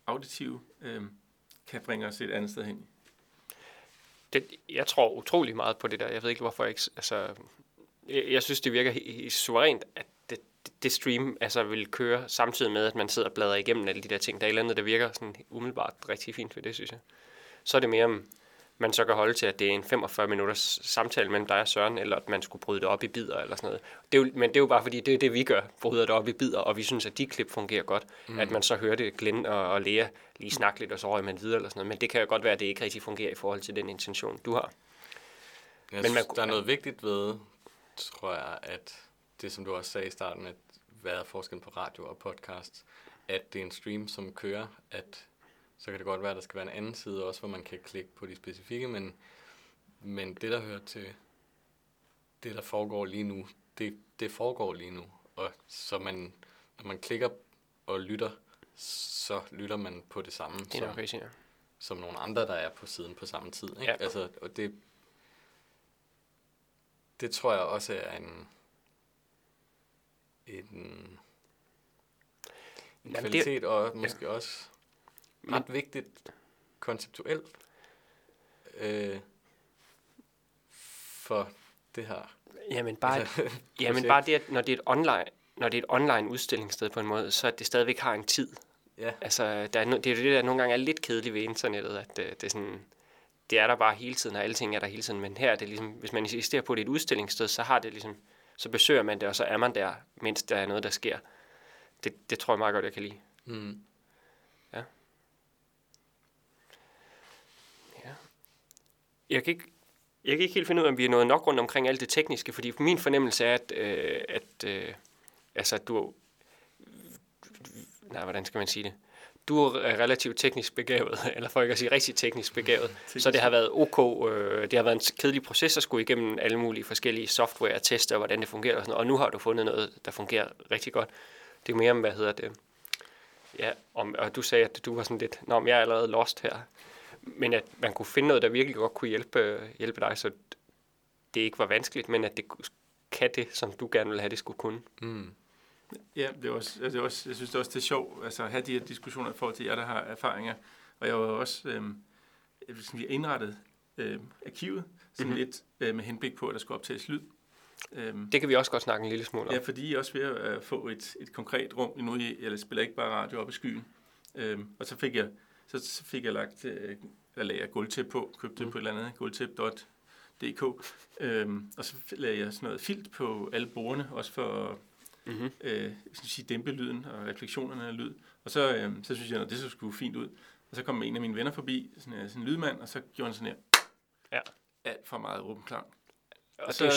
auditive øh, kan bringe os et andet sted hen. Det, jeg tror utrolig meget på det der. Jeg ved ikke, hvorfor jeg ikke... Altså, jeg, jeg synes, det virker helt suverænt, at det, stream altså, vil køre samtidig med, at man sidder og bladrer igennem alle de der ting. Der er et eller andet, der virker sådan umiddelbart rigtig fint ved det, synes jeg. Så er det mere, man så kan holde til, at det er en 45 minutters samtale mellem dig og Søren, eller at man skulle bryde det op i bidder eller sådan noget. Det er jo, men det er jo bare fordi, det er det, vi gør, bryder det op i bidder, og vi synes, at de klip fungerer godt. Mm. At man så hører det Glenn og, og Lea lige snakke lidt, og så røger man videre eller sådan noget. Men det kan jo godt være, at det ikke rigtig fungerer i forhold til den intention, du har. Jeg men man, der er noget vigtigt ved, tror jeg, at det, som du også sagde i starten, at hvad er forskellen på radio og podcast, at det er en stream, som kører, at så kan det godt være, at der skal være en anden side også, hvor man kan klikke på de specifikke, men, men det, der hører til det, der foregår lige nu, det, det foregår lige nu. Og så man, når man klikker og lytter, så lytter man på det samme, det er som, rigtig, ja. som nogle andre, der er på siden på samme tid. Ikke? Ja. Altså, og det, det tror jeg også er en, en, en Jamen kvalitet, det, og måske ja. også ret vigtigt konceptuelt øh, for det her. Jamen bare, altså, jamen bare det, at når det er et online, når det er et online udstillingssted på en måde, så at det stadigvæk har en tid. Ja. Altså, der er, det er det, der nogle gange er lidt kedeligt ved internettet, at det, det er sådan, det er der bare hele tiden, og alle ting er der hele tiden, men her er det ligesom, hvis man insisterer på, at det er et udstillingssted, så har det ligesom, så besøger man det, og så er man der, mens der er noget, der sker. Det, det tror jeg meget godt, jeg kan lide. Mm. Jeg kan ikke... Jeg kan ikke helt finde ud af, om vi er nået nok rundt omkring alt det tekniske, fordi min fornemmelse er, at, øh, at øh, altså, du... Nej, hvordan skal man sige det? Du er relativt teknisk begavet, eller for ikke at sige rigtig teknisk begavet, så det har været ok, øh, det har været en kedelig proces at skulle igennem alle mulige forskellige software og teste, hvordan det fungerer og sådan og nu har du fundet noget, der fungerer rigtig godt. Det er mere om, hvad hedder det, ja, om, og du sagde, at du var sådan lidt, nå, men jeg er allerede lost her, men at man kunne finde noget, der virkelig godt kunne hjælpe, hjælpe dig, så det ikke var vanskeligt, men at det kan det, som du gerne vil have, det skulle kunne. Mm. Ja, det er også, altså, det er også, jeg synes det er også, det er sjovt altså, at have de her diskussioner i forhold til jer, der har erfaringer. Og jeg var også øh, sådan, indrettet øh, arkivet sådan Mhm. mm-hmm. lidt øh, med henblik på, at der skulle optages lyd. Øhm, Det kan vi også godt snakke en lille smule om. Ja, fordi I er også ved at øh, få et, et konkret rum. Nu I, eller spiller ikke bare radio op i skyen. Øhm, og så fik jeg, så, så fik jeg lagt, øh, der lagde jeg gulvtæp på, købte Mm. på et eller andet, gulvtæp.dk. Øhm, og så lagde jeg sådan noget filt på alle bordene, også for Mm-hmm. øh, skal sige, dæmpe lyden og refleksionerne af lyd. Og så, øh, så synes jeg, at det så skulle fint ud. Og så kom en af mine venner forbi, sådan, øh, sådan en lydmand, og så gjorde han sådan her. Ja. Alt for meget rumklang. Og så- det,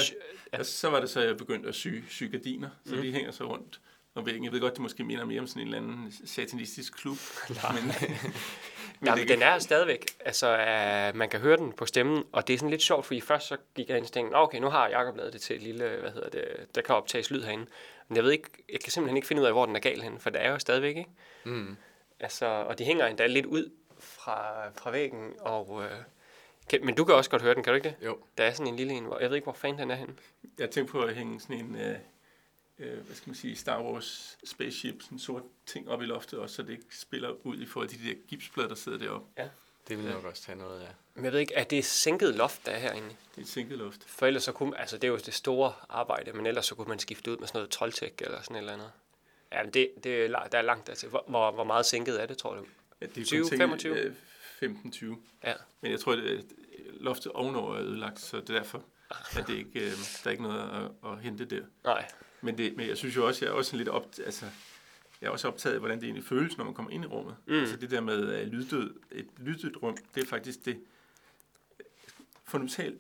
Ja. Og så var det så, jeg begyndte at sy, sy gardiner, så mm. de hænger så rundt om væggen. Jeg ved godt, det måske minder mere om sådan en eller anden satanistisk klub. men, men Jamen, det den er stadigvæk, altså uh, man kan høre den på stemmen, og det er sådan lidt sjovt, fordi først så gik jeg ind og tænkte, "Nå, okay, nu har Jacob lavet det til et lille, hvad hedder det, der kan optages lyd herinde. Men jeg ved ikke, jeg kan simpelthen ikke finde ud af, hvor den er gal henne, for det er jo stadigvæk, ikke? Mm. Altså, og de hænger endda lidt ud fra, fra væggen, og... Øh, kan, men du kan også godt høre den, kan du ikke det? Jo. Der er sådan en lille en, hvor jeg ved ikke, hvor fanden den er henne. jeg tænkte på at hænge sådan en, øh, øh, hvad skal man sige, Star Wars spaceship, sådan en sort ting op i loftet også, så det ikke spiller ud i forhold til de der gipsplader, der sidder deroppe. Det vil jeg nok også tage noget af. Men jeg ved ikke, er det sænket loft, der er herinde? Det er et sænket luft. For ellers så kunne, altså det er jo det store arbejde, men ellers så kunne man skifte ud med sådan noget troldtæk eller sådan et eller andet. Ja, men det, det er, der er langt dertil. Hvor, hvor, hvor meget sænket er det, tror du? Ja, det er 20, kun tænkt, 25? øh, 15-20. Ja. Men jeg tror, at øh, loftet ovenover er ødelagt, så det er derfor, at det ikke, øh, der er ikke noget at, at hente der. Nej. Men, det, men jeg synes jo også, jeg er også lidt op, altså, jeg er også optaget af, hvordan det egentlig føles, når man kommer ind i rummet. Mm. Altså det der med uh, lyddød, et lyddødt rum, det er faktisk det fundamentalt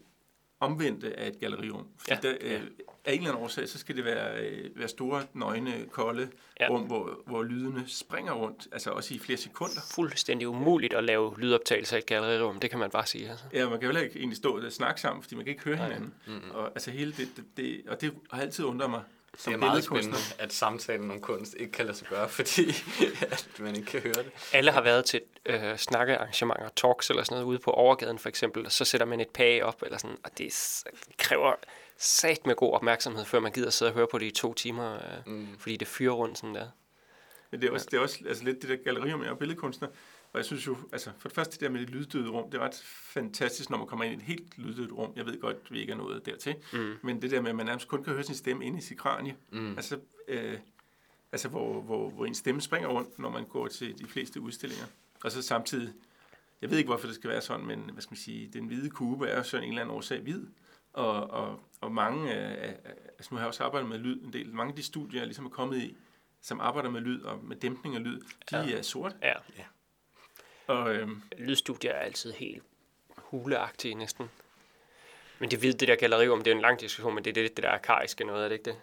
omvendte af et gallerirum. Fordi Ja. der, øh, af en eller anden årsag, så skal det være, øh, være store, nøgne, kolde Ja. rum, hvor, hvor lydene springer rundt, altså også i flere sekunder. Fuldstændig umuligt at lave lydoptagelser i et gallerirum, det kan man bare sige. Altså. Ja, man kan heller ikke egentlig stå og snakke sammen, fordi man kan ikke høre Nej. hinanden. Mm-hmm. Og, altså hele det, det, det, og det har altid undret mig Det som er meget billedkunstner. spændende, at samtalen om kunst ikke kan lade sig gøre, fordi at man ikke kan høre det. Alle har været til øh, snakkearrangementer, talks eller sådan noget ude på overgaden for eksempel, og så sætter man et page op, eller sådan, og det kræver sat med god opmærksomhed, før man gider sidde og høre på det i to timer, øh, Mm. fordi det fyrer rundt sådan der. Men det er også, det er også altså lidt det der gallerium, jeg er billedkunstner. Og jeg synes jo, altså for det første det der med det lyddøde rum, det er ret fantastisk, når man kommer ind i et helt lyddødt rum. Jeg ved godt, vi ikke er nået dertil. Mm. Men det der med, at man nærmest kun kan høre sin stemme inde i sit kranie. Mm. Altså, øh, altså hvor, hvor, hvor en stemme springer rundt, når man går til de fleste udstillinger. Og så samtidig, jeg ved ikke, hvorfor det skal være sådan, men hvad skal man sige, den hvide kube er jo sådan en eller anden årsag hvid. Og, og, og mange af, af- altså nu har jeg også arbejdet med lyd en del, mange af de studier, jeg ligesom er kommet i, som arbejder med lyd og med dæmpning af lyd, de Ja. er sort. Ja, Og øhm, lydstudier er altid helt huleagtige næsten. Men det, ved, det der gallerirum, det er en lang diskussion, men det er det, det der arkaiske noget, er det ikke det?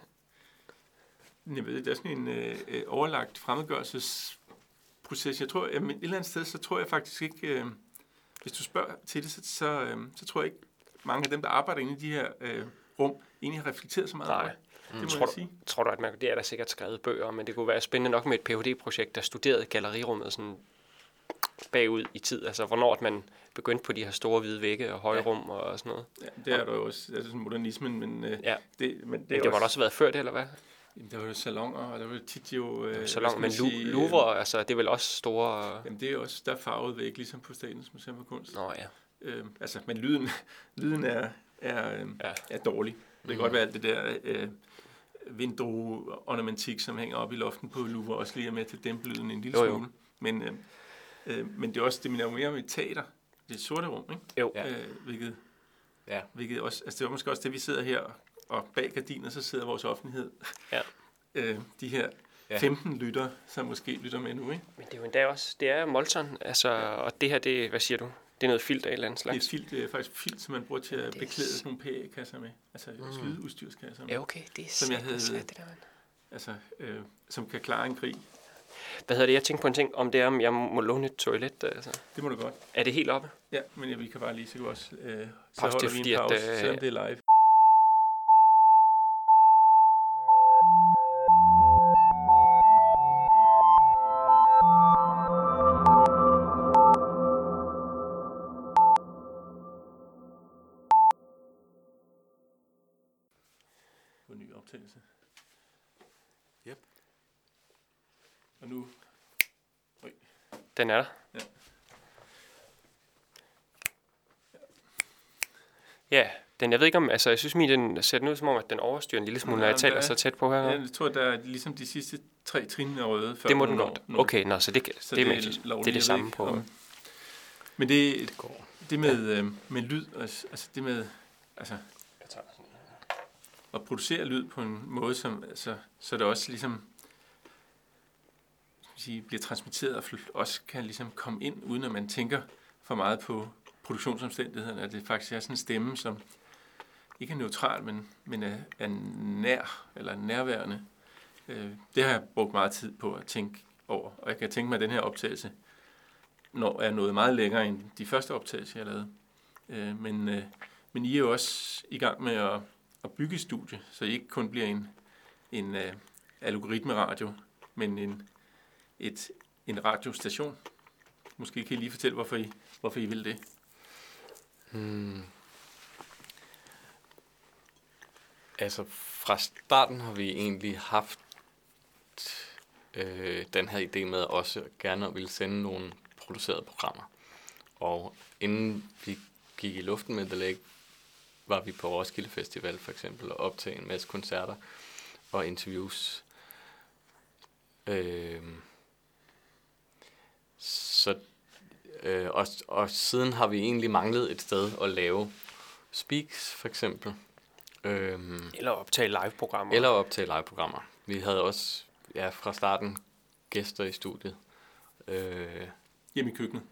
jeg ved, det er sådan en øh, øh, overlagt fremmedgørelsesproces. Jeg tror, jamen, et eller andet sted, så tror jeg faktisk ikke, øh, hvis du spørger til det, så, så, øh, så tror jeg ikke, mange af dem, der arbejder inde i de her øh, rum, egentlig har reflekteret så meget Nej. over det. Det må Tror jeg du- sige. Tror du, at man, det er der sikkert skrevet bøger, om, men det kunne være spændende nok med et Ph.D.-projekt, der studerede gallerirummet sådan bagud i tid. Altså, hvornår at man begyndte på de her store hvide vægge og høje Ja. rum og sådan noget. Ja, det er der jo også, altså modernismen, men, øh, Ja. det, men det, Det, er det også, da også have været før det, eller hvad? Jamen, der var jo salonger, og der var jo tit jo... Øh, skal men sige, øh, Louvre, altså, det er vel også store... Jamen, det er også, der er farvet væk, ligesom på Statens Museum for Kunst. Nå ja. Øh, altså, men lyden, lyden er, er, øh, Ja. er dårlig. Det kan godt være alt det der øh, vindueornamentik, som hænger op i loften på Louvre, også lige er med til at dæmpe lyden en lille Jo, jo. smule. Men, øh, øh, men det er også, det minder mere om et teater. Det er sorte rum, ikke? Jo. Ja. Øh, hvilket, Ja. hvilket også, altså det var måske også det, vi sidder her, og bag gardiner, så sidder vores offentlighed. Ja. øh, de her Ja. 15 lytter, som måske lytter med nu, ikke? Men det er jo endda også, det er Molton, altså, og det her, det, hvad siger du? Det er noget filter af et eller andet Det er, slags. et filt, det er faktisk filt, som man bruger til at beklæde sådan nogle PA-kasser med. Altså mm. skydeudstyrskasser med. Ja, okay. Det er Som jeg havde- det der, mand. Altså, øh, som kan klare en krig. Hvad hedder det? Jeg tænkte på en ting, om det er, om jeg må låne et toilet. Altså. Det må du godt. Er det helt oppe? Ja, men ja, vi kan bare lige så også... Øh, så er holder vi en at, pause, øh, selvom det er live. Den er der. Ja. Ja, den, jeg ved ikke om, altså jeg synes min, den ser den ud som om, at den overstyrer en lille smule, når Ja, jeg taler er- så tæt på her. Ja, jeg tror, der er ligesom de sidste tre trin er røde. Før det må den godt. når- Okay, nå, så det, Så det er det er lovligt, Det er det jeg samme ikke, på. om- Men det, Det går. det med, øh, med lyd, altså altså det med altså, at producere lyd på en måde, som, altså, så det også ligesom sige, bliver transmitteret og også kan ligesom komme ind, uden at man tænker for meget på produktionsomstændighederne, at det faktisk er sådan en stemme, som ikke er neutral, men, men er, er nær eller nærværende. Øh, det har jeg brugt meget tid på at tænke over, og jeg kan tænke mig, at den her optagelse når er noget meget længere end de første optagelser, jeg lavede. Øh, men, øh, men I er jo også i gang med at, at bygge studie, så I ikke kun bliver en, en uh, algoritmeradio, men en, et, en radiostation. Måske kan I lige fortælle, hvorfor I, hvorfor I vil det. Hmm. Altså, fra starten har vi egentlig haft øh, den her idé med også gerne at ville sende nogle producerede programmer. Og inden vi gik i luften med The Lake, var vi på Roskilde Festival for eksempel og optage en masse koncerter og interviews. Øh, så Øh, og, og siden har vi egentlig manglet et sted at lave speaks, for eksempel. Øhm, Eller optage live-programmer. eller optage live-programmer. Vi havde også ja, fra starten gæster i studiet. Øh, Hjemme i køkkenet.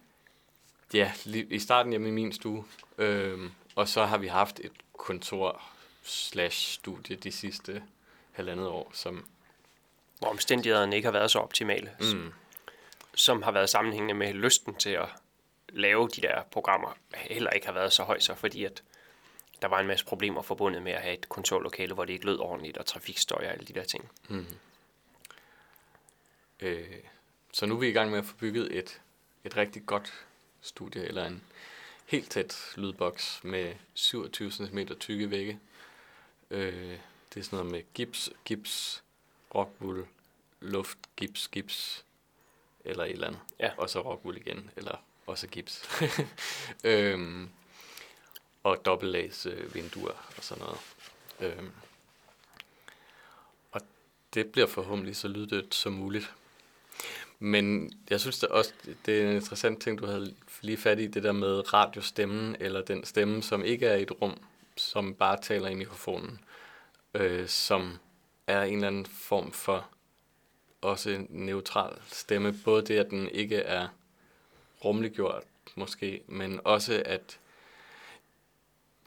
ja, i starten hjemme i min stue. Øhm, og så har vi haft et kontor slash studie de sidste halvandet år, som Hvor omstændighederne ikke har været så optimale. mm, som har været sammenhængende med lysten til at lave de der programmer. Heller ikke har været så høj så, fordi at der var en masse problemer forbundet med at have et kontorlokale, hvor det ikke lød ordentligt, og trafikstøj og alle de der ting. Mm. Øh, så nu er vi i gang med at få bygget et, et rigtig godt studie, eller en helt tæt lydboks med 27 cm tykke vægge. Øh, det er sådan noget med gips, gips, rockwool, luft, gips, gips, eller et eller andet. Ja. Og så rockwool igen, eller også gips. øhm, og dobbeltlags øh, vinduer og sådan noget. Øhm, og det bliver forhåbentlig så lyddødt som muligt. Men jeg synes det også, det er en interessant ting, du havde lige fat i, det der med radiostemmen, eller den stemme, som ikke er i et rum, som bare taler i mikrofonen, øh, som er en eller anden form for også en neutral stemme. Både det, at den ikke er rumliggjort måske, men også at,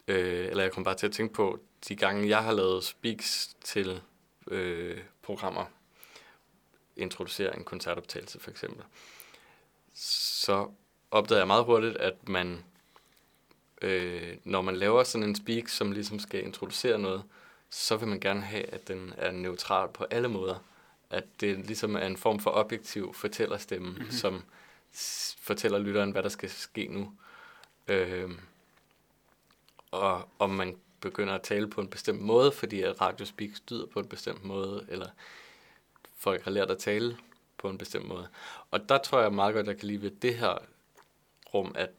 øh, eller jeg kom bare til at tænke på, de gange jeg har lavet speaks til øh, programmer, introducere en koncertoptagelse for eksempel, så opdagede jeg meget hurtigt, at man, øh, når man laver sådan en speak, som ligesom skal introducere noget, så vil man gerne have, at den er neutral på alle måder. At det ligesom er en form for objektiv fortællerstemme, mm-hmm. som fortæller lytteren, hvad der skal ske nu. Øh, og om man begynder at tale på en bestemt måde, fordi at radiospeak lyder på en bestemt måde, eller folk har lært at tale på en bestemt måde. Og der tror jeg meget godt, jeg kan lide ved det her rum, at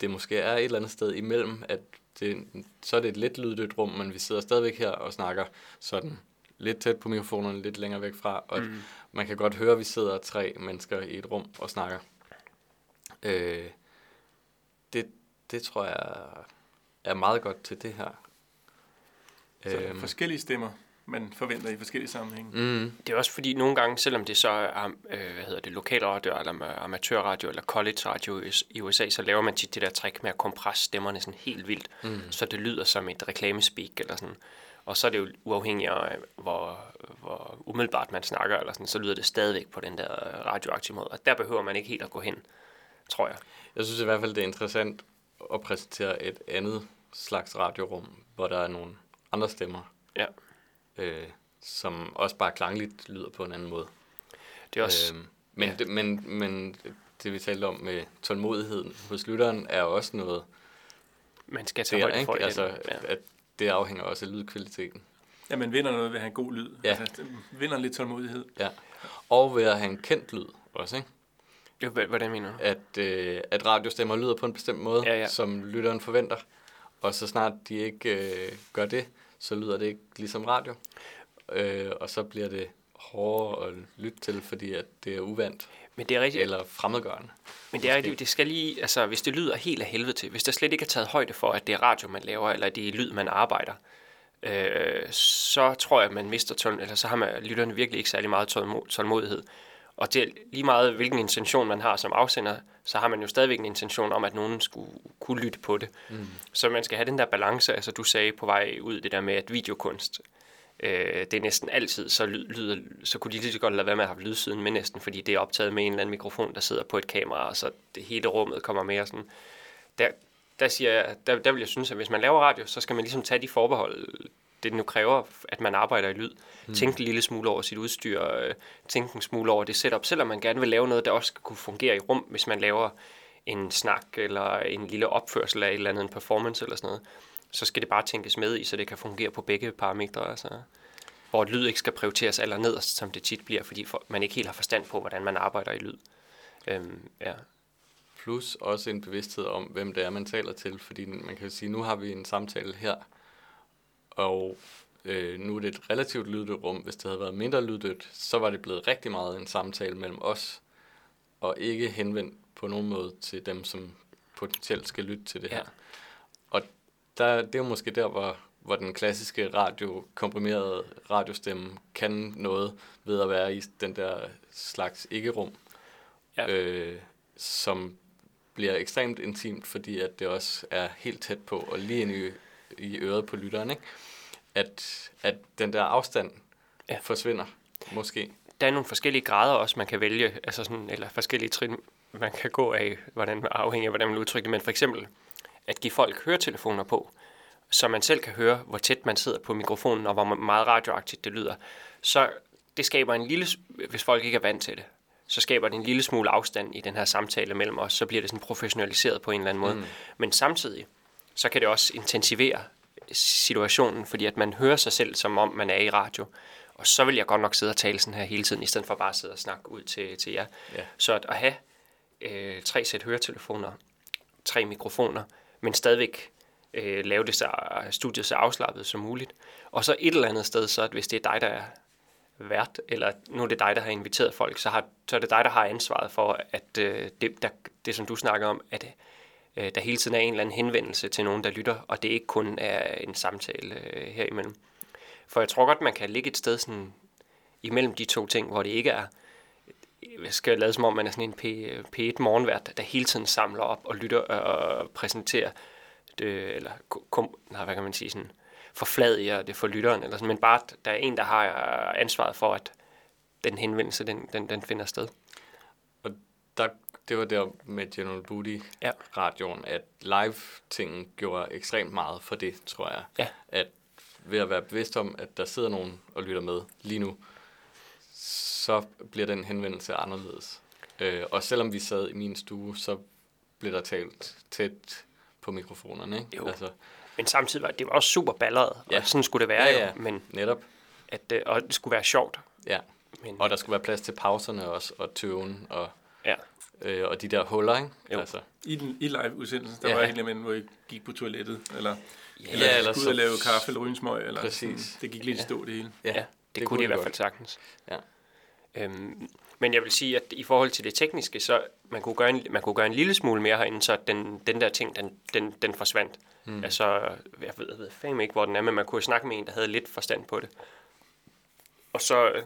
det måske er et eller andet sted imellem, at det, så er det et lidt lyddødt rum, men vi sidder stadigvæk her og snakker sådan lidt tæt på mikrofonerne, lidt længere væk fra, og mm. man kan godt høre, at vi sidder tre mennesker i et rum og snakker. Øh, det, det tror jeg er meget godt til det her. Så øhm. forskellige stemmer. man forventer i forskellige sammenhænge. Mm. Det er også fordi nogle gange, selvom det så er øh, hvad hedder det, lokalradio, eller amatørradio, eller college radio i- i USA, så laver man tit det der trick med at kompresse stemmerne sådan helt vildt, mm. så det lyder som et reklamespeak eller sådan. Og så er det jo uafhængigt af, hvor, hvor umiddelbart man snakker, eller sådan, så lyder det stadigvæk på den der radioaktive måde. Og der behøver man ikke helt at gå hen, tror jeg. Jeg synes i hvert fald, det er interessant at præsentere et andet slags radiorum, hvor der er nogle andre stemmer, Ja. øh, som også bare klangligt lyder på en anden måde. Det er også, Øhm, men, ja. det, men, men det vi talte om med tålmodigheden hos lytteren, er også noget man skal tage højde for ikke? Altså, ja. at det afhænger også af lydkvaliteten. Ja, man vinder noget ved at have en god lyd. Ja. Altså, vinder lidt tålmodighed. Ja. Og ved at have en kendt lyd også, ikke? Jo, hvad- Hvordan mener du? At, øh, at radiostemmer lyder på en bestemt måde, Ja, ja. som lytteren forventer. Og så snart de ikke øh, gør det, så lyder det ikke ligesom radio. Øh, og så bliver det hårdere at lytte til, fordi at det er uvandt Men det er rigtigt. eller fremmedgørende. Men det er rigtigt, det skal lige, altså hvis det lyder helt af helvede til, hvis der slet ikke er taget højde for, at det er radio, man laver, eller det er lyd, man arbejder, øh, så tror jeg, at man mister tål, eller så har man, lytterne virkelig ikke særlig meget tålmo- tålmodighed. Og det er lige meget, hvilken intention man har som afsender, så har man jo stadigvæk en intention om, at nogen skulle kunne lytte på det. Mm. Så man skal have den der balance, altså du sagde på vej ud det der med, at videokunst, øh, det er næsten altid, så, lyd, lyder, så kunne de lige så godt lade være med at have lydsiden med næsten, fordi det er optaget med en eller anden mikrofon, der sidder på et kamera, og så det hele rummet kommer mere sådan. Der, der, siger jeg, der, der vil jeg synes, at hvis man laver radio, så skal man ligesom tage de forbehold, det nu kræver, at man arbejder i lyd. Mm. Tænke en lille smule over sit udstyr, øh, tænke en smule over det setup, selvom man gerne vil lave noget, der også skal kunne fungere i rum, hvis man laver en snak eller en lille opførsel af et eller andet, en performance eller sådan noget, så skal det bare tænkes med i, så det kan fungere på begge parametre. Altså, hvor lyd ikke skal prioriteres aller nederst, som det tit bliver, fordi for, man ikke helt har forstand på, hvordan man arbejder i lyd. Øhm, ja. Plus også en bevidsthed om, hvem det er, man taler til. Fordi man kan jo sige, nu har vi en samtale her, og øh, nu er det et relativt lyddødt rum. Hvis det havde været mindre lyddødt, så var det blevet rigtig meget en samtale mellem os, og ikke henvendt på nogen måde til dem, som potentielt skal lytte til det Ja. her. Der, det er jo måske der, hvor, hvor den klassiske radio, komprimerede radiostemme kan noget ved at være i den der slags ikke-rum, Ja. øh, som bliver ekstremt intimt, fordi at det også er helt tæt på og lige ind i, i øret på lytteren, ikke? At, at den der afstand ja. forsvinder, måske. der er nogle forskellige grader også, man kan vælge, altså sådan, eller forskellige trin, man kan gå af, hvordan, afhængig af, hvordan man udtrykker det. Men for eksempel at give folk høretelefoner på, så man selv kan høre, hvor tæt man sidder på mikrofonen, og hvor meget radioaktivt det lyder. Så det skaber en lille, hvis folk ikke er vant til det, så skaber det en lille smule afstand i den her samtale mellem os, så bliver det sådan professionaliseret på en eller anden måde. Mm. Men samtidig, så kan det også intensivere situationen, fordi at man hører sig selv, som om man er i radio. Og så vil jeg godt nok sidde og tale sådan her hele tiden, i stedet for bare at sidde og snakke ud til, til jer. Ja. Så at, at have øh, tre sæt høretelefoner, tre mikrofoner, men stadigvæk øh, lave det så, studiet så afslappet som muligt. Og så et eller andet sted, så at hvis det er dig, der er vært, eller nu er det dig, der har inviteret folk, så, har, så er det dig, der har ansvaret for, at øh, det, der, det, som du snakker om, at øh, der hele tiden er en eller anden henvendelse til nogen, der lytter, og det ikke kun er en samtale øh, herimellem. For jeg tror godt, man kan ligge et sted sådan imellem de to ting, hvor det ikke er, jeg skal lade som om, man er sådan en P, P1 morgenvært, der hele tiden samler op og lytter og præsenterer det, eller kom, nej, hvad kan man sige, sådan, forfladiger det for lytteren, eller sådan, men bare, der er en, der har ansvaret for, at den henvendelse, den, den, den finder sted. Og der, det var der med General Booty Ja. radioen, at live-tingen gjorde ekstremt meget for det, tror jeg. Ja. At ved at være bevidst om, at der sidder nogen og lytter med lige nu, så bliver den henvendelse anderledes. Øh, og selvom vi sad i min stue, så blev der talt tæt på mikrofonerne, ikke? Jo. Altså, Men samtidig var det var også super balleret, Ja. og sådan skulle det være Ja, ja. jo, men netop. at, øh, og det skulle være sjovt. Ja. Men, Og der skulle være plads til pauserne også, og tøven, og, ja. øh, og de der huller, ikke? Jo. Altså, I, den, i live-udsendelsen, der Ja. ja. var helt imellem, hvor I gik på toilettet, eller, Ja, eller, eller skulle ud og lave kaffe eller ryge en smøg, eller Præcis. Sådan, det gik lidt i stå det hele. Ja, det, det kunne det i hvert fald sagtens. Ja. Øhm, men jeg vil sige, at i forhold til det tekniske, så man kunne gøre en, man kunne gøre en lille smule mere herinde, så den, den der ting, den, den, den forsvandt. Mm. Altså, jeg ved, jeg ved fandme ikke, hvor den er, men man kunne snakke med en, der havde lidt forstand på det. Og så, øh,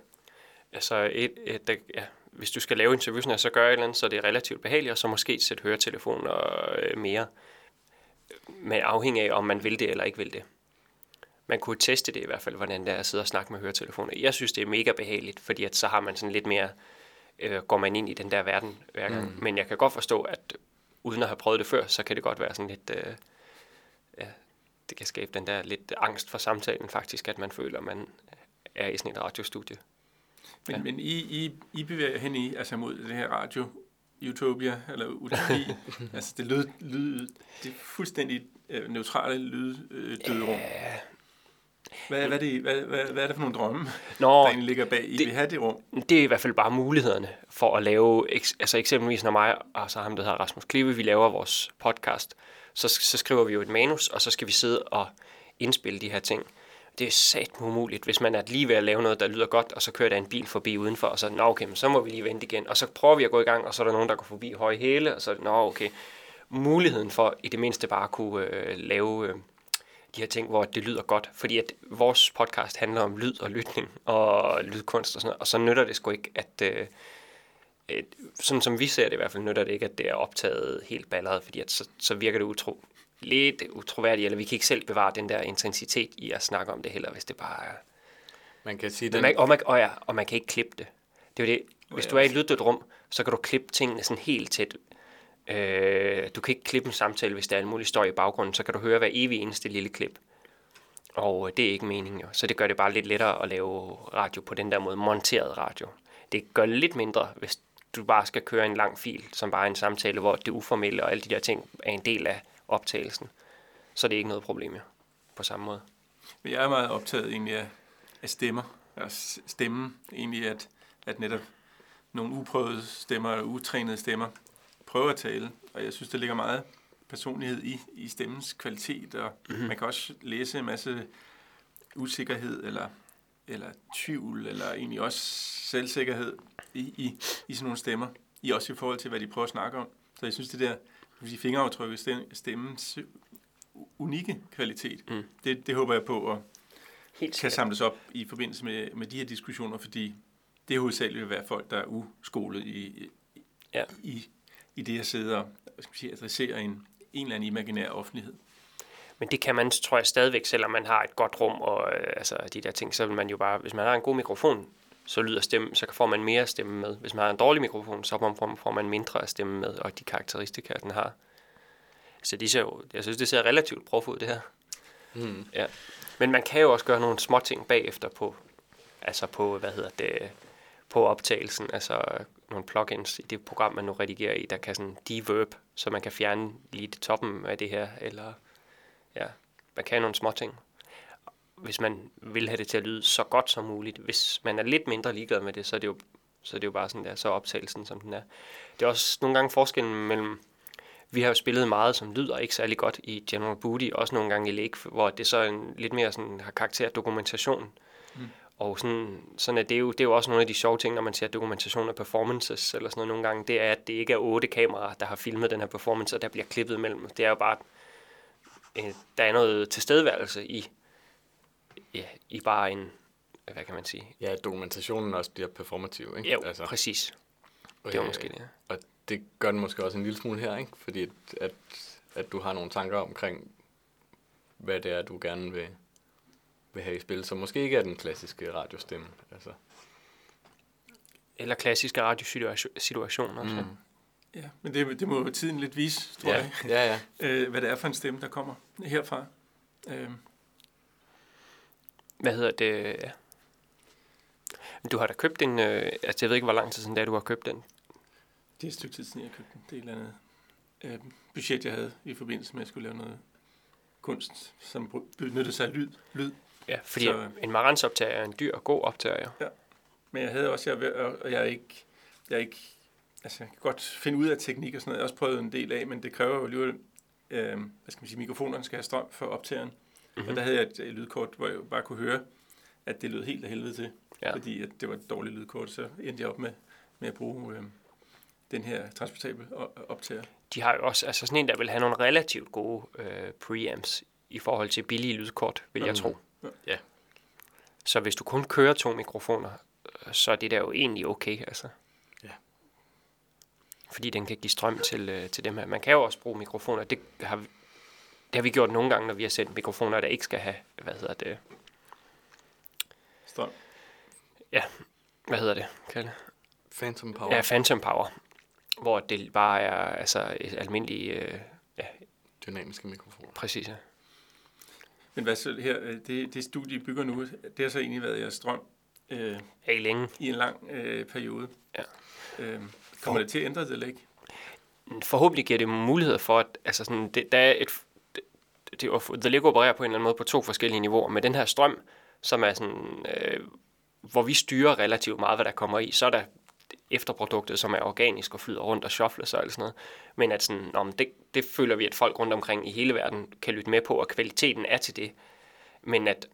altså, et, et, et, ja, hvis du skal lave interviewsene, så gør et eller andet, så det er relativt behageligt, og så måske sætte høretelefoner øh, mere, med afhængig af, om man vil det eller ikke vil det. Man kunne teste det i hvert fald, hvordan det er at sidde og snakke med høretelefoner. Jeg synes, det er mega behageligt, fordi at så har man sådan lidt mere, øh, går man ind i den der verden hver gang. Mm. Men jeg kan godt forstå, at uden at have prøvet det før, så kan det godt være sådan lidt, øh, ja, det kan skabe den der lidt angst for samtalen faktisk, at man føler, at man er i sådan et radiostudie. Men, Ja. ja. men I, I, I bevæger hen i, altså mod det her radio, Utopia, eller utopi, altså det lyd, lyd, det fuldstændig øh, neutrale lyd, øh, døde rum. Hvad, hvad, er det, hvad, hvad, hvad er det for nogle drømme, Nå, der egentlig ligger bag? I det- vil have det rum? det er i hvert fald bare mulighederne for at lave, altså eksempelvis når mig og så ham, der hedder Rasmus Klive, vi laver vores podcast, så, så skriver vi jo et manus, og så skal vi sidde og indspille de her ting. Det er sat umuligt, hvis man er lige ved at lave noget, der lyder godt, og så kører der en bil forbi udenfor, og så, nå okay, men så må vi lige vente igen, og så prøver vi at gå i gang, og så er der nogen, der går forbi høje hæle, og så, nå okay, muligheden for i det mindste bare at kunne øh, lave øh, de her ting, hvor det lyder godt. Fordi at vores podcast handler om lyd og lytning og lydkunst og sådan noget, og så nytter det sgu ikke, at... Øh, øh, sådan som vi ser det i hvert fald, nytter det ikke, at det er optaget helt balleret, fordi at så, så virker det utro, lidt utroværdigt, eller vi kan ikke selv bevare den der intensitet i at snakke om det heller, hvis det bare er... Man kan sige, den, man, og, man, og, ja, og man kan ikke klippe det. Det er jo det. Hvis du er i et lyddødt rum, så kan du klippe tingene sådan helt tæt. Øh, du kan ikke klippe en samtale, hvis der er en mulig støj i baggrunden. Så kan du høre hver evig eneste lille klip. Og øh, det er ikke meningen jo. Så det gør det bare lidt lettere at lave radio på den der måde. Monteret radio. Det gør det lidt mindre, hvis du bare skal køre en lang fil, som bare er en samtale, hvor det uformelle og alle de der ting er en del af optagelsen. Så det er ikke noget problem jo. På samme måde. Men jeg er meget optaget egentlig af, af stemmer, og stemmen egentlig, at, at netop nogle uprøvede stemmer, eller utrænede stemmer, prøver at tale, og jeg synes, der ligger meget personlighed i, i stemmens kvalitet, og mm-hmm. man kan også læse en masse usikkerhed, eller, eller tvivl, eller egentlig også selvsikkerhed i, i, i sådan nogle stemmer, i også i forhold til, hvad de prøver at snakke om. Så jeg synes, det der sige, fingeraftrykket, stem- stemmens unikke kvalitet, Mm. det, det håber jeg på at Helt kan samles op i forbindelse med, med de her diskussioner, fordi det er hovedsageligt vil være folk, der er uskolet i, i, Ja. i, i det at sidde og skal man sige, adressere en, en eller anden imaginær offentlighed. Men det kan man, tror jeg, stadigvæk, selvom man har et godt rum og øh, altså, de der ting, så vil man jo bare, hvis man har en god mikrofon, så lyder stemmen, så får man mere stemme med. Hvis man har en dårlig mikrofon, så får- får man mindre af stemme med, og de karakteristika, den har. Så de ser jo, jeg synes, det ser relativt prof ud, det her. mm, Ja. Men man kan jo også gøre nogle små ting bagefter på, altså på, hvad hedder det, på optagelsen, altså nogle plugins i det program, man nu redigerer i, der kan sådan deverb, så man kan fjerne lige det toppen af det her, eller ja, man kan nogle små ting. Hvis man vil have det til at lyde så godt som muligt. Hvis man er lidt mindre ligeglad med det, så er det jo, så er det jo bare sådan der, så er optagelsen som den er. Det er også nogle gange forskellen mellem, vi har jo spillet meget, som lyder ikke særlig godt i General Booty, også nogle gange i Lake, hvor det så er en, lidt mere sådan, har karakter af dokumentation. Mm. Og sådan, sådan er det, jo, det er jo også nogle af de sjove ting, når man ser dokumentation af performances eller sådan noget nogle gange, det er, at det ikke er otte kameraer, der har filmet den her performance, og der bliver klippet imellem. Det er jo bare, øh, der er noget tilstedeværelse i, ja, i bare en, hvad kan man sige? ja, dokumentationen også bliver performativ, ikke? Ja, altså, præcis. Det var øh, måske det, ja. Og det gør den måske også en lille smule her, ikke? Fordi at, at, at du har nogle tanker omkring, hvad det er, du gerne vil, vil have i spil, som måske ikke er den klassiske radiostemme. Altså. Eller klassiske radiosituationer. Mm. Ja, men det, det må jo tiden lidt vise, tror Ja, jeg, ja, ja. øh, hvad det er for en stemme, der kommer herfra. Øh, Hvad hedder det? Ja. Du har da købt en, øh, altså jeg ved ikke, hvor lang tid siden det er, du har købt den. det er et stykke tid siden, jeg købte den. Det er et eller andet øh, budget, jeg havde i forbindelse med, at jeg skulle lave noget kunst, som benyttede sig af lyd. lyd. Ja, fordi Så- en Marantz optager er en dyr og god optager, ja. Men jeg havde også, jeg, og jeg er ikke, jeg er ikke, altså jeg kan godt finde ud af teknik og sådan noget. Jeg har også prøvet en del af, men det kræver jo alligevel, øh, hvad skal man sige, mikrofonerne skal have strøm for optageren. Mm-hmm. Og der havde jeg et, et lydkort, hvor jeg bare kunne høre, at det lød helt af helvede til. Ja. Fordi at det var et dårligt lydkort, så endte jeg op med, med at bruge øh, den her transportable o- optager. De har jo også, altså sådan en, der vil have nogle relativt gode øh, preamps i forhold til billige lydkort, vil jeg Mhm. tro. Ja. Så hvis du kun kører to mikrofoner, øh, så er det der jo egentlig okay, altså. Ja. Fordi den kan give strøm til, øh, til dem her. Man kan jo også bruge mikrofoner. Det har, vi- det har vi gjort nogle gange, når vi har sendt mikrofoner, der ikke skal have, hvad hedder det, Strøm. hvad hedder det, Kalle? Phantom Power. Ja, Phantom Power. Hvor det bare er altså et almindeligt, øh, Dynamiske mikrofoner. præcis, ja. Men hvad her, øh, det, det studie, I bygger nu, det har så egentlig været jeres strøm øh, Hey, længe. i en lang øh, periode. Ja. Øh, kommer det til at ændre det eller ikke? forhåbentlig giver det mulighed for, at altså sådan, det, der er et, det, det, The Lego opererer på en eller anden måde på to forskellige niveauer. Med den her strøm, som er sådan, øh, hvor vi styrer relativt meget, hvad der kommer i, så er der efterproduktet, som er organisk og flyder rundt og shuffles og alt sådan noget. Men at sådan, om det, det føler vi, at folk rundt omkring i hele verden kan lytte med på, og kvaliteten er til det. Men at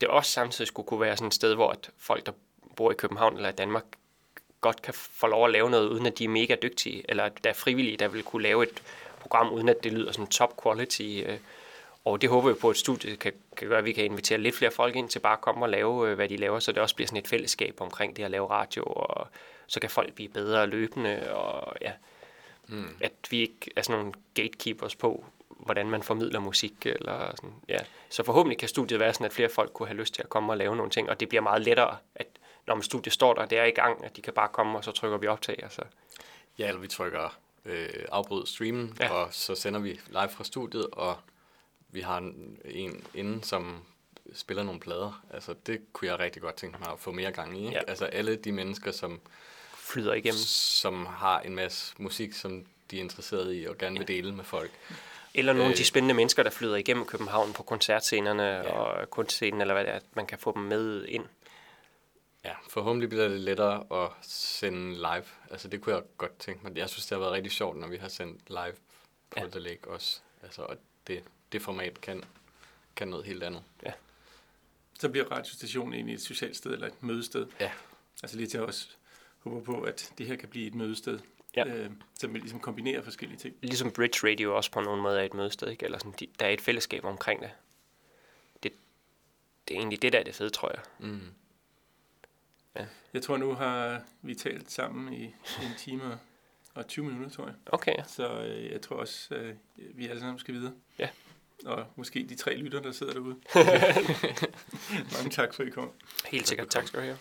det også samtidig skulle kunne være sådan et sted, hvor at folk, der bor i København eller i Danmark, godt kan få lov at lave noget, uden at de er mega dygtige, eller at der er frivillige, der vil kunne lave et program, uden at det lyder sådan top quality. Øh. Og det håber vi på, at studiet kan, kan gøre, at vi kan invitere lidt flere folk ind til bare at komme og lave, øh, hvad de laver, så det også bliver sådan et fællesskab omkring det at lave radio, og så kan folk blive bedre løbende, og ja, Mm. at vi ikke er sådan nogle gatekeepers på, hvordan man formidler musik, eller sådan, ja. Så forhåbentlig kan studiet være sådan, at flere folk kunne have lyst til at komme og lave nogle ting, og det bliver meget lettere, at når man studiet står der, det er i gang, at de kan bare komme, og så trykker vi optag, altså. Ja, eller vi trykker øh, afbryd streamen, Ja. og så sender vi live fra studiet, og vi har en, en inde, som spiller nogle plader. Altså, det kunne jeg rigtig godt tænke mig at få mere gang i. Ikke? Ja. Altså, alle de mennesker, som, Flyder igennem. som har en masse musik, som de er interesseret i og gerne vil dele med folk. Eller nogle af de Øh. spændende mennesker, der flyder igennem København på koncertscenerne Ja. ja. og kunstscenen, eller hvad det er, at man kan få dem med ind. Ja, forhåbentlig bliver det lettere at sende live. Altså, det kunne jeg godt tænke mig. Jeg synes, det har været rigtig sjovt, når vi har sendt live på Ja. ja. The Lake også. Altså, og det, det format kan, kan noget helt andet. Så bliver radiostationen egentlig et socialt sted eller et mødested. Ja. Altså lige til at også håbe på, at det her kan blive et mødested, Ja. øh, som ligesom kombinere forskellige ting. Ligesom Bridge Radio også på nogen måde er et mødested, ikke? Eller sådan, de, der er et fællesskab omkring det. det. Det er egentlig det, der er det fede, tror jeg. Mm. Jeg tror, nu har vi talt sammen i en time og 20 minutter, tror jeg. Okay, ja. Så øh, jeg tror også, øh, vi alle sammen skal videre. Ja. Og måske de tre lytter, der sidder derude. Mange tak for, at I kom. helt sikkert. Tak skal du have.